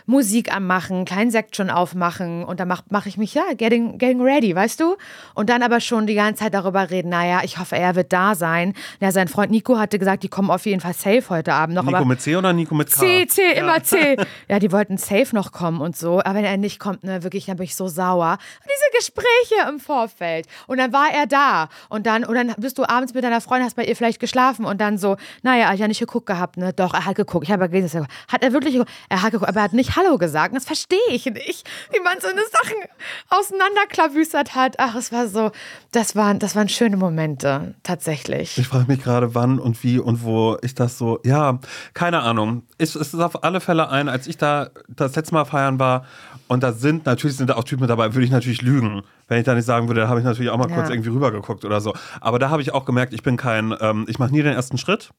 Musik anmachen, kleinen Sekt schon aufmachen und dann mache mach ich mich, ja, getting, getting ready, weißt du? Und dann aber schon die ganze Zeit darüber reden, naja, ich hoffe, er wird da sein. Ja, sein Freund Nico hatte gesagt, die kommen auf jeden Fall safe heute Abend noch. Nico mit C oder Nico mit K? C, C, ja. immer C. Ja, die wollten safe noch kommen und so. Aber wenn er nicht kommt, ne, wirklich, dann bin ich so sauer. Und diese Gespräche im Vorfeld. Und dann war er da. Und dann, und dann bist du abends mit deiner Freundin, hast bei ihr vielleicht geschlafen und dann so, naja, er hat ja nicht geguckt gehabt, ne? Doch, er hat geguckt. Ich habe gelesen, hat er wirklich geguckt? Er hat geguckt, aber er hat nicht Hallo gesagt. Das verstehe ich nicht, wie man so eine Sachen auseinanderklabüstert hat. Ach, es war so, das waren, das waren schöne Momente, tatsächlich. Ich frage mich gerade, wann und wie und wo ich das so, ja, keine Ahnung. Es ist auf alle Fälle ein, als ich da das letzte Mal feiern war und da sind, natürlich sind da auch Typen dabei, würde ich natürlich lügen. Wenn ich da nicht sagen würde, da habe ich natürlich auch mal ja. kurz irgendwie rübergeguckt oder so. Aber da habe ich auch gemerkt, ich bin kein, ähm, ich mache nie den ersten Schritt.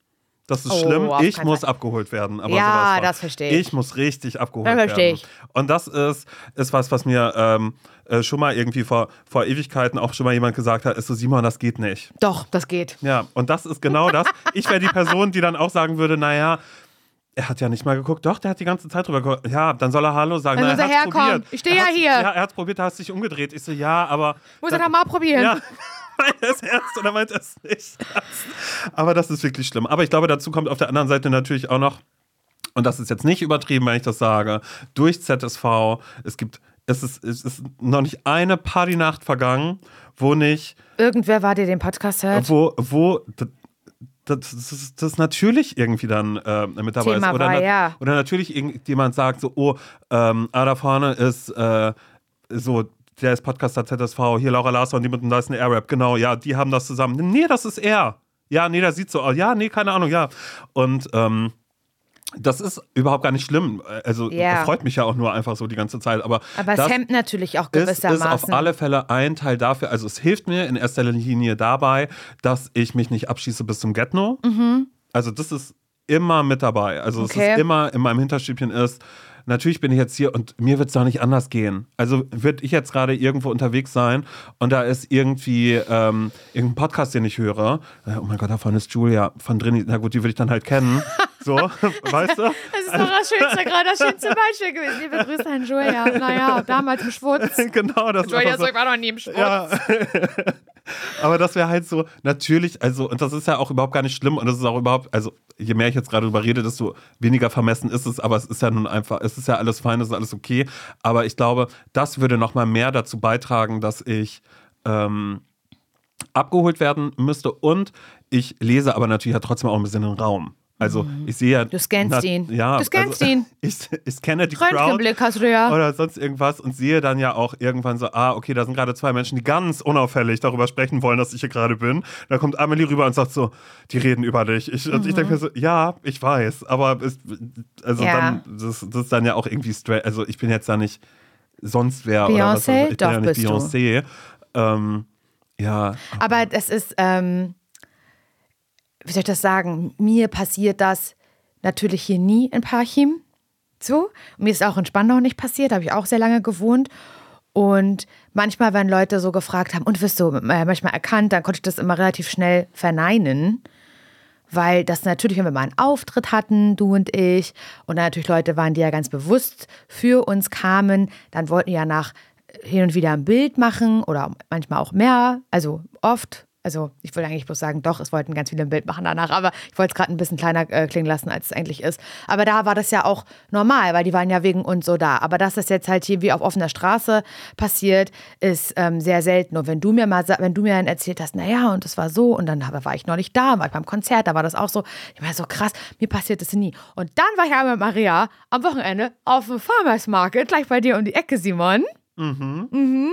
Das ist oh, schlimm. Ich muss Fall. abgeholt werden. Aber ja, das verstehe ich. Ich muss richtig abgeholt das verstehe Ich. Und das ist, ist was, was mir ähm, äh, schon mal irgendwie vor, vor Ewigkeiten auch schon mal jemand gesagt hat, ist so, Simon, das geht nicht. Doch, das geht. Ja, und das ist genau das. Ich wäre die Person, die dann auch sagen würde, naja, er hat ja nicht mal geguckt. Doch, der hat die ganze Zeit drüber geguckt. Ja, dann soll er Hallo sagen. Dann Na, muss er herkommen. Probiert. Ich stehe ja hier. Ja, er hat es probiert, er hat sich umgedreht. Ich so, ja, aber. Muss er doch mal probieren. Ja. meint er es ernst oder meint er es nicht ernst? Aber das ist wirklich schlimm. Aber ich glaube, dazu kommt auf der anderen Seite natürlich auch noch, und das ist jetzt nicht übertrieben, wenn ich das sage, durch ZSV, es gibt, es ist, es ist noch nicht eine Partynacht vergangen, wo nicht. Irgendwer war dir den Podcast hört? Wo, wo das, das, das natürlich irgendwie dann äh, mit dabei Thema ist. Oder, war, ja. oder natürlich irgendjemand sagt so, oh, ähm, ah, da vorne ist äh, so der ist Podcaster ZSV, hier Laura Larsson, die mit dem Dyson Airwrap, genau, ja, die haben das zusammen. Nee, das ist er. Ja, nee, der sieht so aus. Ja, nee, keine Ahnung, ja. Und ähm, das ist überhaupt gar nicht schlimm. Also yeah. freut mich ja auch nur einfach so die ganze Zeit. Aber, aber es hemmt natürlich auch gewissermaßen. Es ist auf alle Fälle ein Teil dafür. Also es hilft mir in erster Linie dabei, dass ich mich nicht abschieße bis zum Get-No. Mhm. Also das ist immer mit dabei. Also okay. es ist immer in meinem Hinterstübchen ist, natürlich bin ich jetzt hier und mir wird es doch nicht anders gehen. Also würde ich jetzt gerade irgendwo unterwegs sein und da ist irgendwie ähm, irgendein Podcast, den ich höre. Äh, oh mein Gott, da vorne ist Julia von drin. Na gut, die würde ich dann halt kennen. So, weißt du? Das ist doch das Schönste, gerade das schönste Beispiel gewesen. Liebe Grüße an Julia. Naja, damals im Schwurz. genau, das Julia so, war noch nie im Schwurz. Ja. Aber das wäre halt so, natürlich, also, und das ist ja auch überhaupt gar nicht schlimm und das ist auch überhaupt, also je mehr ich jetzt gerade darüber rede, desto weniger vermessen ist es, aber es ist ja nun einfach, es ist ja alles fein, es ist alles okay. Aber ich glaube, das würde nochmal mehr dazu beitragen, dass ich ähm, abgeholt werden müsste und ich lese aber natürlich ja trotzdem auch ein bisschen den Raum. Also mhm. ich sehe ja. Du scannst na, ihn. Ja, du scannst also, ihn. Ich, ich scanne die Crowd hast du ja. oder sonst irgendwas und sehe dann ja auch irgendwann so, ah, okay, da sind gerade zwei Menschen, die ganz unauffällig darüber sprechen wollen, dass ich hier gerade bin. Da kommt Amelie rüber und sagt so, die reden über dich. Ich, mhm. ich denke mir so, ja, ich weiß, aber es, also ja. dann, das, das, ist dann ja auch irgendwie straight. Also ich bin jetzt da nicht sonst wer Beyoncé? oder was. Ich Doch, ja nicht Beyoncé. Ähm, ja. Aber das ist, ähm, wie soll ich das sagen? Mir passiert das natürlich hier nie in Parchim. So. Mir ist auch in Spandau nicht passiert, da habe ich auch sehr lange gewohnt. Und manchmal, wenn Leute so gefragt haben, und wirst du äh, manchmal erkannt, dann konnte ich das immer relativ schnell verneinen. Weil das natürlich, wenn wir mal einen Auftritt hatten, du und ich, und dann natürlich Leute waren, die ja ganz bewusst für uns kamen, dann wollten wir ja nach hin und wieder ein Bild machen oder manchmal auch mehr, also oft also ich wollte eigentlich bloß sagen, doch, es wollten ganz viele ein Bild machen danach, aber ich wollte es gerade ein bisschen kleiner äh, klingen lassen, als es eigentlich ist. Aber da war das ja auch normal, weil die waren ja wegen uns so da. Aber dass das jetzt halt hier wie auf offener Straße passiert, ist ähm, sehr selten. Und wenn du mir mal, wenn du mir dann erzählt hast, naja, und das war so, und dann war ich neulich da, war ich beim Konzert, da war das auch so. Ich war so krass, mir passiert das nie. Und dann war ich aber mit Maria am Wochenende auf dem Farmers Market, gleich bei dir um die Ecke, Simon. Mhm. Mhm.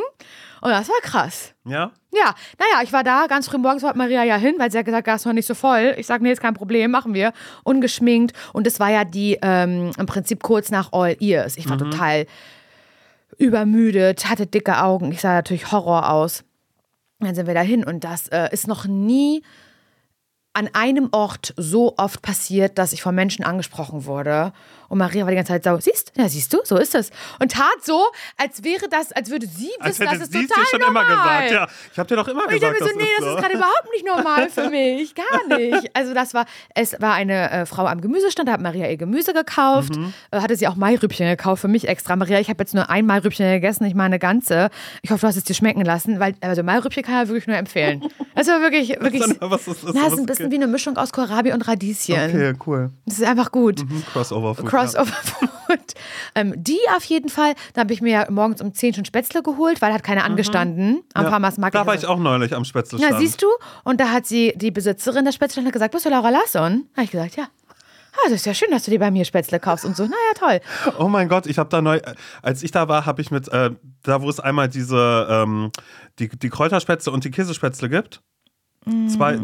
Und das war krass. Ja? Ja, naja, ich war da, ganz früh morgens wollte Maria ja hin, weil sie hat gesagt, Gas ist noch nicht so voll. Ich sage, nee, ist kein Problem, machen wir. Ungeschminkt. Und es war ja die, ähm, im Prinzip kurz nach All Ears. Ich war mhm. total übermüdet, hatte dicke Augen. Ich sah natürlich Horror aus. Dann sind wir da hin und das äh, ist noch nie an einem Ort so oft passiert, dass ich von Menschen angesprochen wurde. Und Maria war die ganze Zeit so, siehst, ja, siehst du, so ist es. Und tat so, als wäre das, als würde sie wissen, dass es total schon normal. immer gesagt, ja. Ich habe dir doch immer und gesagt, ich dachte mir so, nee, das ist gerade überhaupt nicht normal für mich, gar nicht. Also das war, es war eine äh, Frau am Gemüsestand, da hat Maria ihr Gemüse gekauft, mhm. äh, hatte sie auch Mairübchen gekauft für mich extra. Maria, ich habe jetzt nur ein Mairübchen gegessen, ich meine eine ganze. Ich hoffe, du hast es dir schmecken lassen, weil also Mairübchen kann ich wirklich nur empfehlen. Das war wirklich, wirklich. Was ist das? Na, ist ein bisschen okay. wie eine Mischung aus Kohlrabi und Radieschen. Okay, cool. Das ist einfach gut. Mhm, Crossover Food. Crossover Food. ähm, die auf jeden Fall. Da habe ich mir ja morgens um 10 schon Spätzle geholt, weil hat keine mhm. angestanden am ja, Farmers Market. Da war ich auch neulich am Spätzle. Ja, siehst du? Und da hat sie, die Besitzerin der Spätzle, gesagt, bist du Laura Larsson? Habe ich gesagt, ja. Ah, das ist ja schön, dass du dir bei mir Spätzle kaufst und so. Naja, toll. Oh mein Gott, ich habe da neu, als ich da war, habe ich mit, äh, da wo es einmal diese, ähm, die, die Kräuterspätzle und die Käsespätzle gibt, Zwei,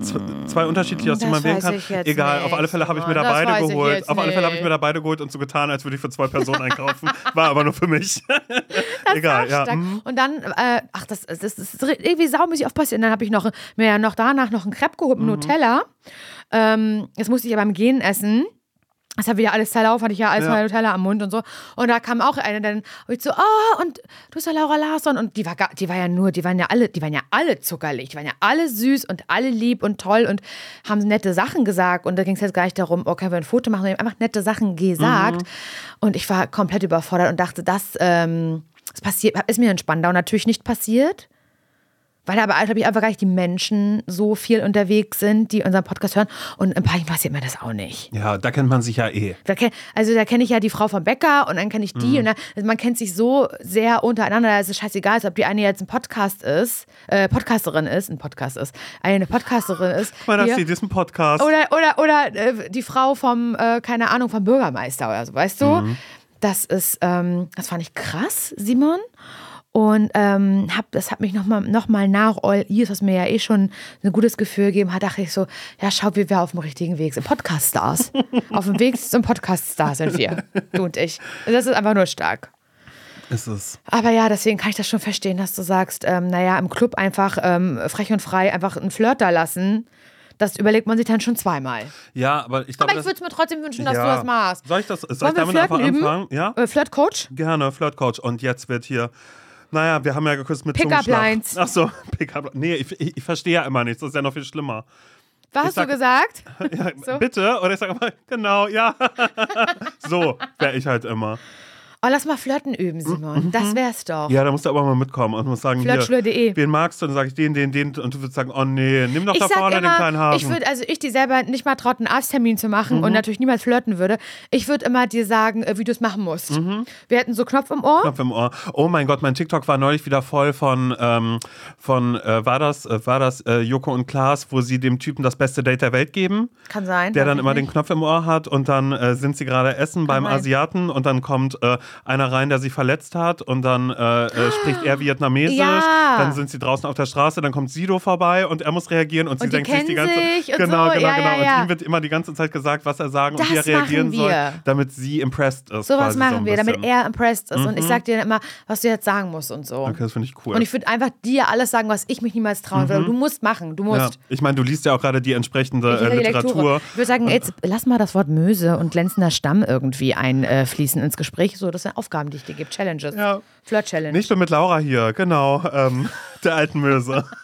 zwei, unterschiedliche, aus denen man wählen kann. Egal, nicht. auf alle Fälle habe ich mir da beide geholt. Auf alle Fälle habe ich mir da beide geholt und so getan, als würde ich für zwei Personen einkaufen. War aber nur für mich. Egal, ja. Mhm. Und dann, äh, ach, das, das, das ist irgendwie saumäßig oft passiert. Und dann habe ich noch, mir ja noch danach noch einen Crepe geholt mit mhm. Nutella. Ähm, das musste ich ja beim Gehen essen. Es hat wieder alles Teller auf, hatte ich ja alles ja. Nutella am Mund und so. Und da kam auch eine, dann ich so, oh, und du bist ja Laura Larsson. Und die war, die war ja nur, die waren ja alle, die waren ja alle zuckerlich, die waren ja alle süß und alle lieb und toll und haben nette Sachen gesagt. Und da ging es jetzt gar nicht darum, okay, wir ein Foto machen, sondern einfach nette Sachen gesagt. Mhm. Und ich war komplett überfordert und dachte, das, ähm, das passiert, ist mir in Spandau natürlich nicht passiert. Weil aber, glaube ich, einfach gar nicht die Menschen so viel unterwegs sind, die unseren Podcast hören. Und in Parchim passiert mir das auch nicht. Ja, da kennt man sich ja eh. Da kenn, also da kenne ich ja die Frau vom Bäcker und dann kenne ich die. Mhm. Und dann, also man kennt sich so sehr untereinander, dass es scheißegal ist, ob die eine jetzt ein Podcast ist, äh, Podcasterin ist, ein Podcast ist, eine Podcasterin ist. Man hat sie diesen Podcast. Oder, oder, oder äh, die Frau vom, äh, keine Ahnung, vom Bürgermeister oder so, weißt du? Mhm. Das ist, ähm, das fand ich krass, Simon. Und ähm, hab, das hat mich nochmal noch mal nach All Years, was mir ja eh schon ein gutes Gefühl gegeben hat, dachte ich so, ja, schau, wir auf dem richtigen Weg sind. Podcast-Stars. auf dem Weg zum Podcast-Star sind wir, du und ich. Das ist einfach nur stark. Ist es. Aber ja, deswegen kann ich das schon verstehen, dass du sagst, ähm, naja, im Club einfach ähm, frech und frei einfach einen Flirt da lassen. Das überlegt man sich dann schon zweimal. Ja, aber ich glaube. Aber ich würde es mir trotzdem wünschen, dass ja. du das machst. Soll ich das? Soll ich damit einfach anfangen? Ja? Äh, Flirt-Coach? Gerne, Flirt-Coach. Und jetzt wird hier naja, wir haben ja geküsst mit Pickup Lines. Ach so, Pickup Nee, ich, ich, ich verstehe ja immer nichts. Das ist ja noch viel schlimmer. Was hast sag, du gesagt? Ja, so? Bitte? Oder ich sage immer, genau, ja. so wäre ich halt immer. Oh, lass mal flirten üben, Simon. Mhm. Das wär's doch. Ja, da musst du aber mal mitkommen und musst sagen, hier, wen magst du? Und dann sage ich den, den, den. Und du würdest sagen, oh nee, nimm doch ich da vorne immer, den kleinen Hasen. Ich würde, also ich, die selber nicht mal traut, einen Arzttermin zu machen mhm. und natürlich niemals flirten würde, ich würde immer dir sagen, äh, wie du es machen musst. Mhm. Wir hätten so Knopf im Ohr. Knopf im Ohr. Oh mein Gott, mein TikTok war neulich wieder voll von, ähm, von äh, war das, äh, war das äh, Joko und Klaas, wo sie dem Typen das beste Date der Welt geben. Kann sein. Der dann immer nicht. den Knopf im Ohr hat und dann äh, sind sie gerade essen Kann beim sein. Asiaten und dann kommt äh, einer rein, der sich verletzt hat und dann äh, äh, spricht er Vietnamesisch. Ja. Dann sind sie draußen auf der Straße, dann kommt Sido vorbei und er muss reagieren und, und sie denkt sich die ganze Zeit. Genau, so. genau, ja, genau. Ja, und ihm wird immer die ganze Zeit gesagt, was er sagen das und wie er reagieren soll, damit sie impressed ist. Sowas machen so wir, damit er impressed ist. Mhm. Und ich mhm. sag dir immer, was du jetzt sagen musst und so. Okay, das finde ich cool. Und ich würde einfach dir alles sagen, was ich mich niemals trauen mhm. würde. Du musst machen, du musst. Ich meine, du liest ja auch gerade die entsprechende äh, Literatur. Ich würde sagen, jetzt lass mal das Wort Möse und glänzender Stamm irgendwie einfließen ins Gespräch. So, das sind Aufgaben, die ich dir gebe, Challenges. Ja. Flirt-Challenge. Nicht nur mit Laura hier, genau. Ähm, der alten Möse.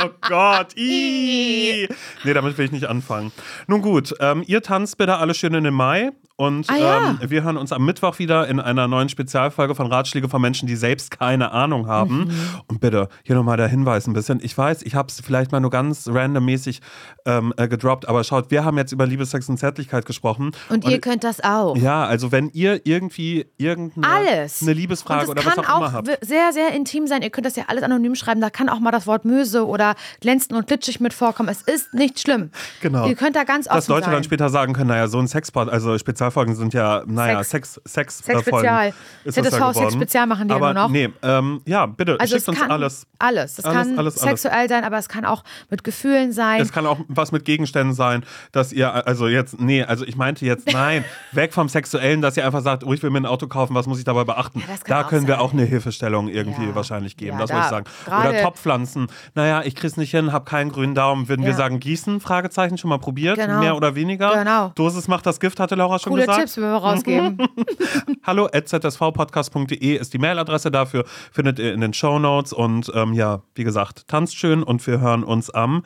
Oh Gott, ii. Nee, damit will ich nicht anfangen. Nun gut, ähm, ihr tanzt bitte alle schön in den Mai und ah, ja. ähm, wir hören uns am Mittwoch wieder in einer neuen Spezialfolge von Ratschläge von Menschen, die selbst keine Ahnung haben. Mhm. Und bitte, hier nochmal der Hinweis ein bisschen. Ich weiß, ich habe es vielleicht mal nur ganz randommäßig ähm, äh, gedroppt, aber schaut, wir haben jetzt über Liebe, Sex und Zärtlichkeit gesprochen. Und, und ihr könnt das auch. Ja, also wenn ihr irgendwie irgendeine alles. eine Liebesfrage oder was auch, auch immer habt. sehr, sehr intim sein. Ihr könnt das ja alles anonym schreiben. Da kann auch mal das Wort Möse oder glänzend und glitschig mit vorkommen. Es ist nicht schlimm. Genau. Ihr könnt da ganz offen Dass Leute sein. dann später sagen können, naja, so ein Sexport, also Spezialfolgen sind ja naja, Sex, Sex, Sex Spezial. ZSV Sex Spezial machen die aber ja nur noch. Nee, ähm, ja, bitte, also schickt uns alles. Alles. Es alles, kann alles, sexuell alles. sein, aber es kann auch mit Gefühlen sein. Es kann auch was mit Gegenständen sein, dass ihr, also jetzt, nee, also ich meinte jetzt, nein, weg vom Sexuellen, dass ihr einfach sagt, oh, ich will mir ein Auto kaufen, was muss ich dabei beachten? Ja, da können wir auch eine Hilfestellung irgendwie ja. wahrscheinlich geben, das da, wollte ich sagen. Oder Topfpflanzen. Naja, ich krieg's nicht hin, hab keinen grünen Daumen. Würden wir sagen, gießen? Fragezeichen, schon mal probiert? Genau. Mehr oder weniger? Genau. Dosis macht das Gift, hatte Laura schon Coole gesagt. Tipps, wenn wir rausgeben. Hallo zsvpodcast.de ist die Mailadresse dafür, findet ihr in den Show Notes. Und ähm, ja, wie gesagt, tanzt schön und wir hören uns am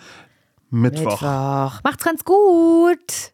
Mittwoch. Mittwoch. Macht's ganz gut.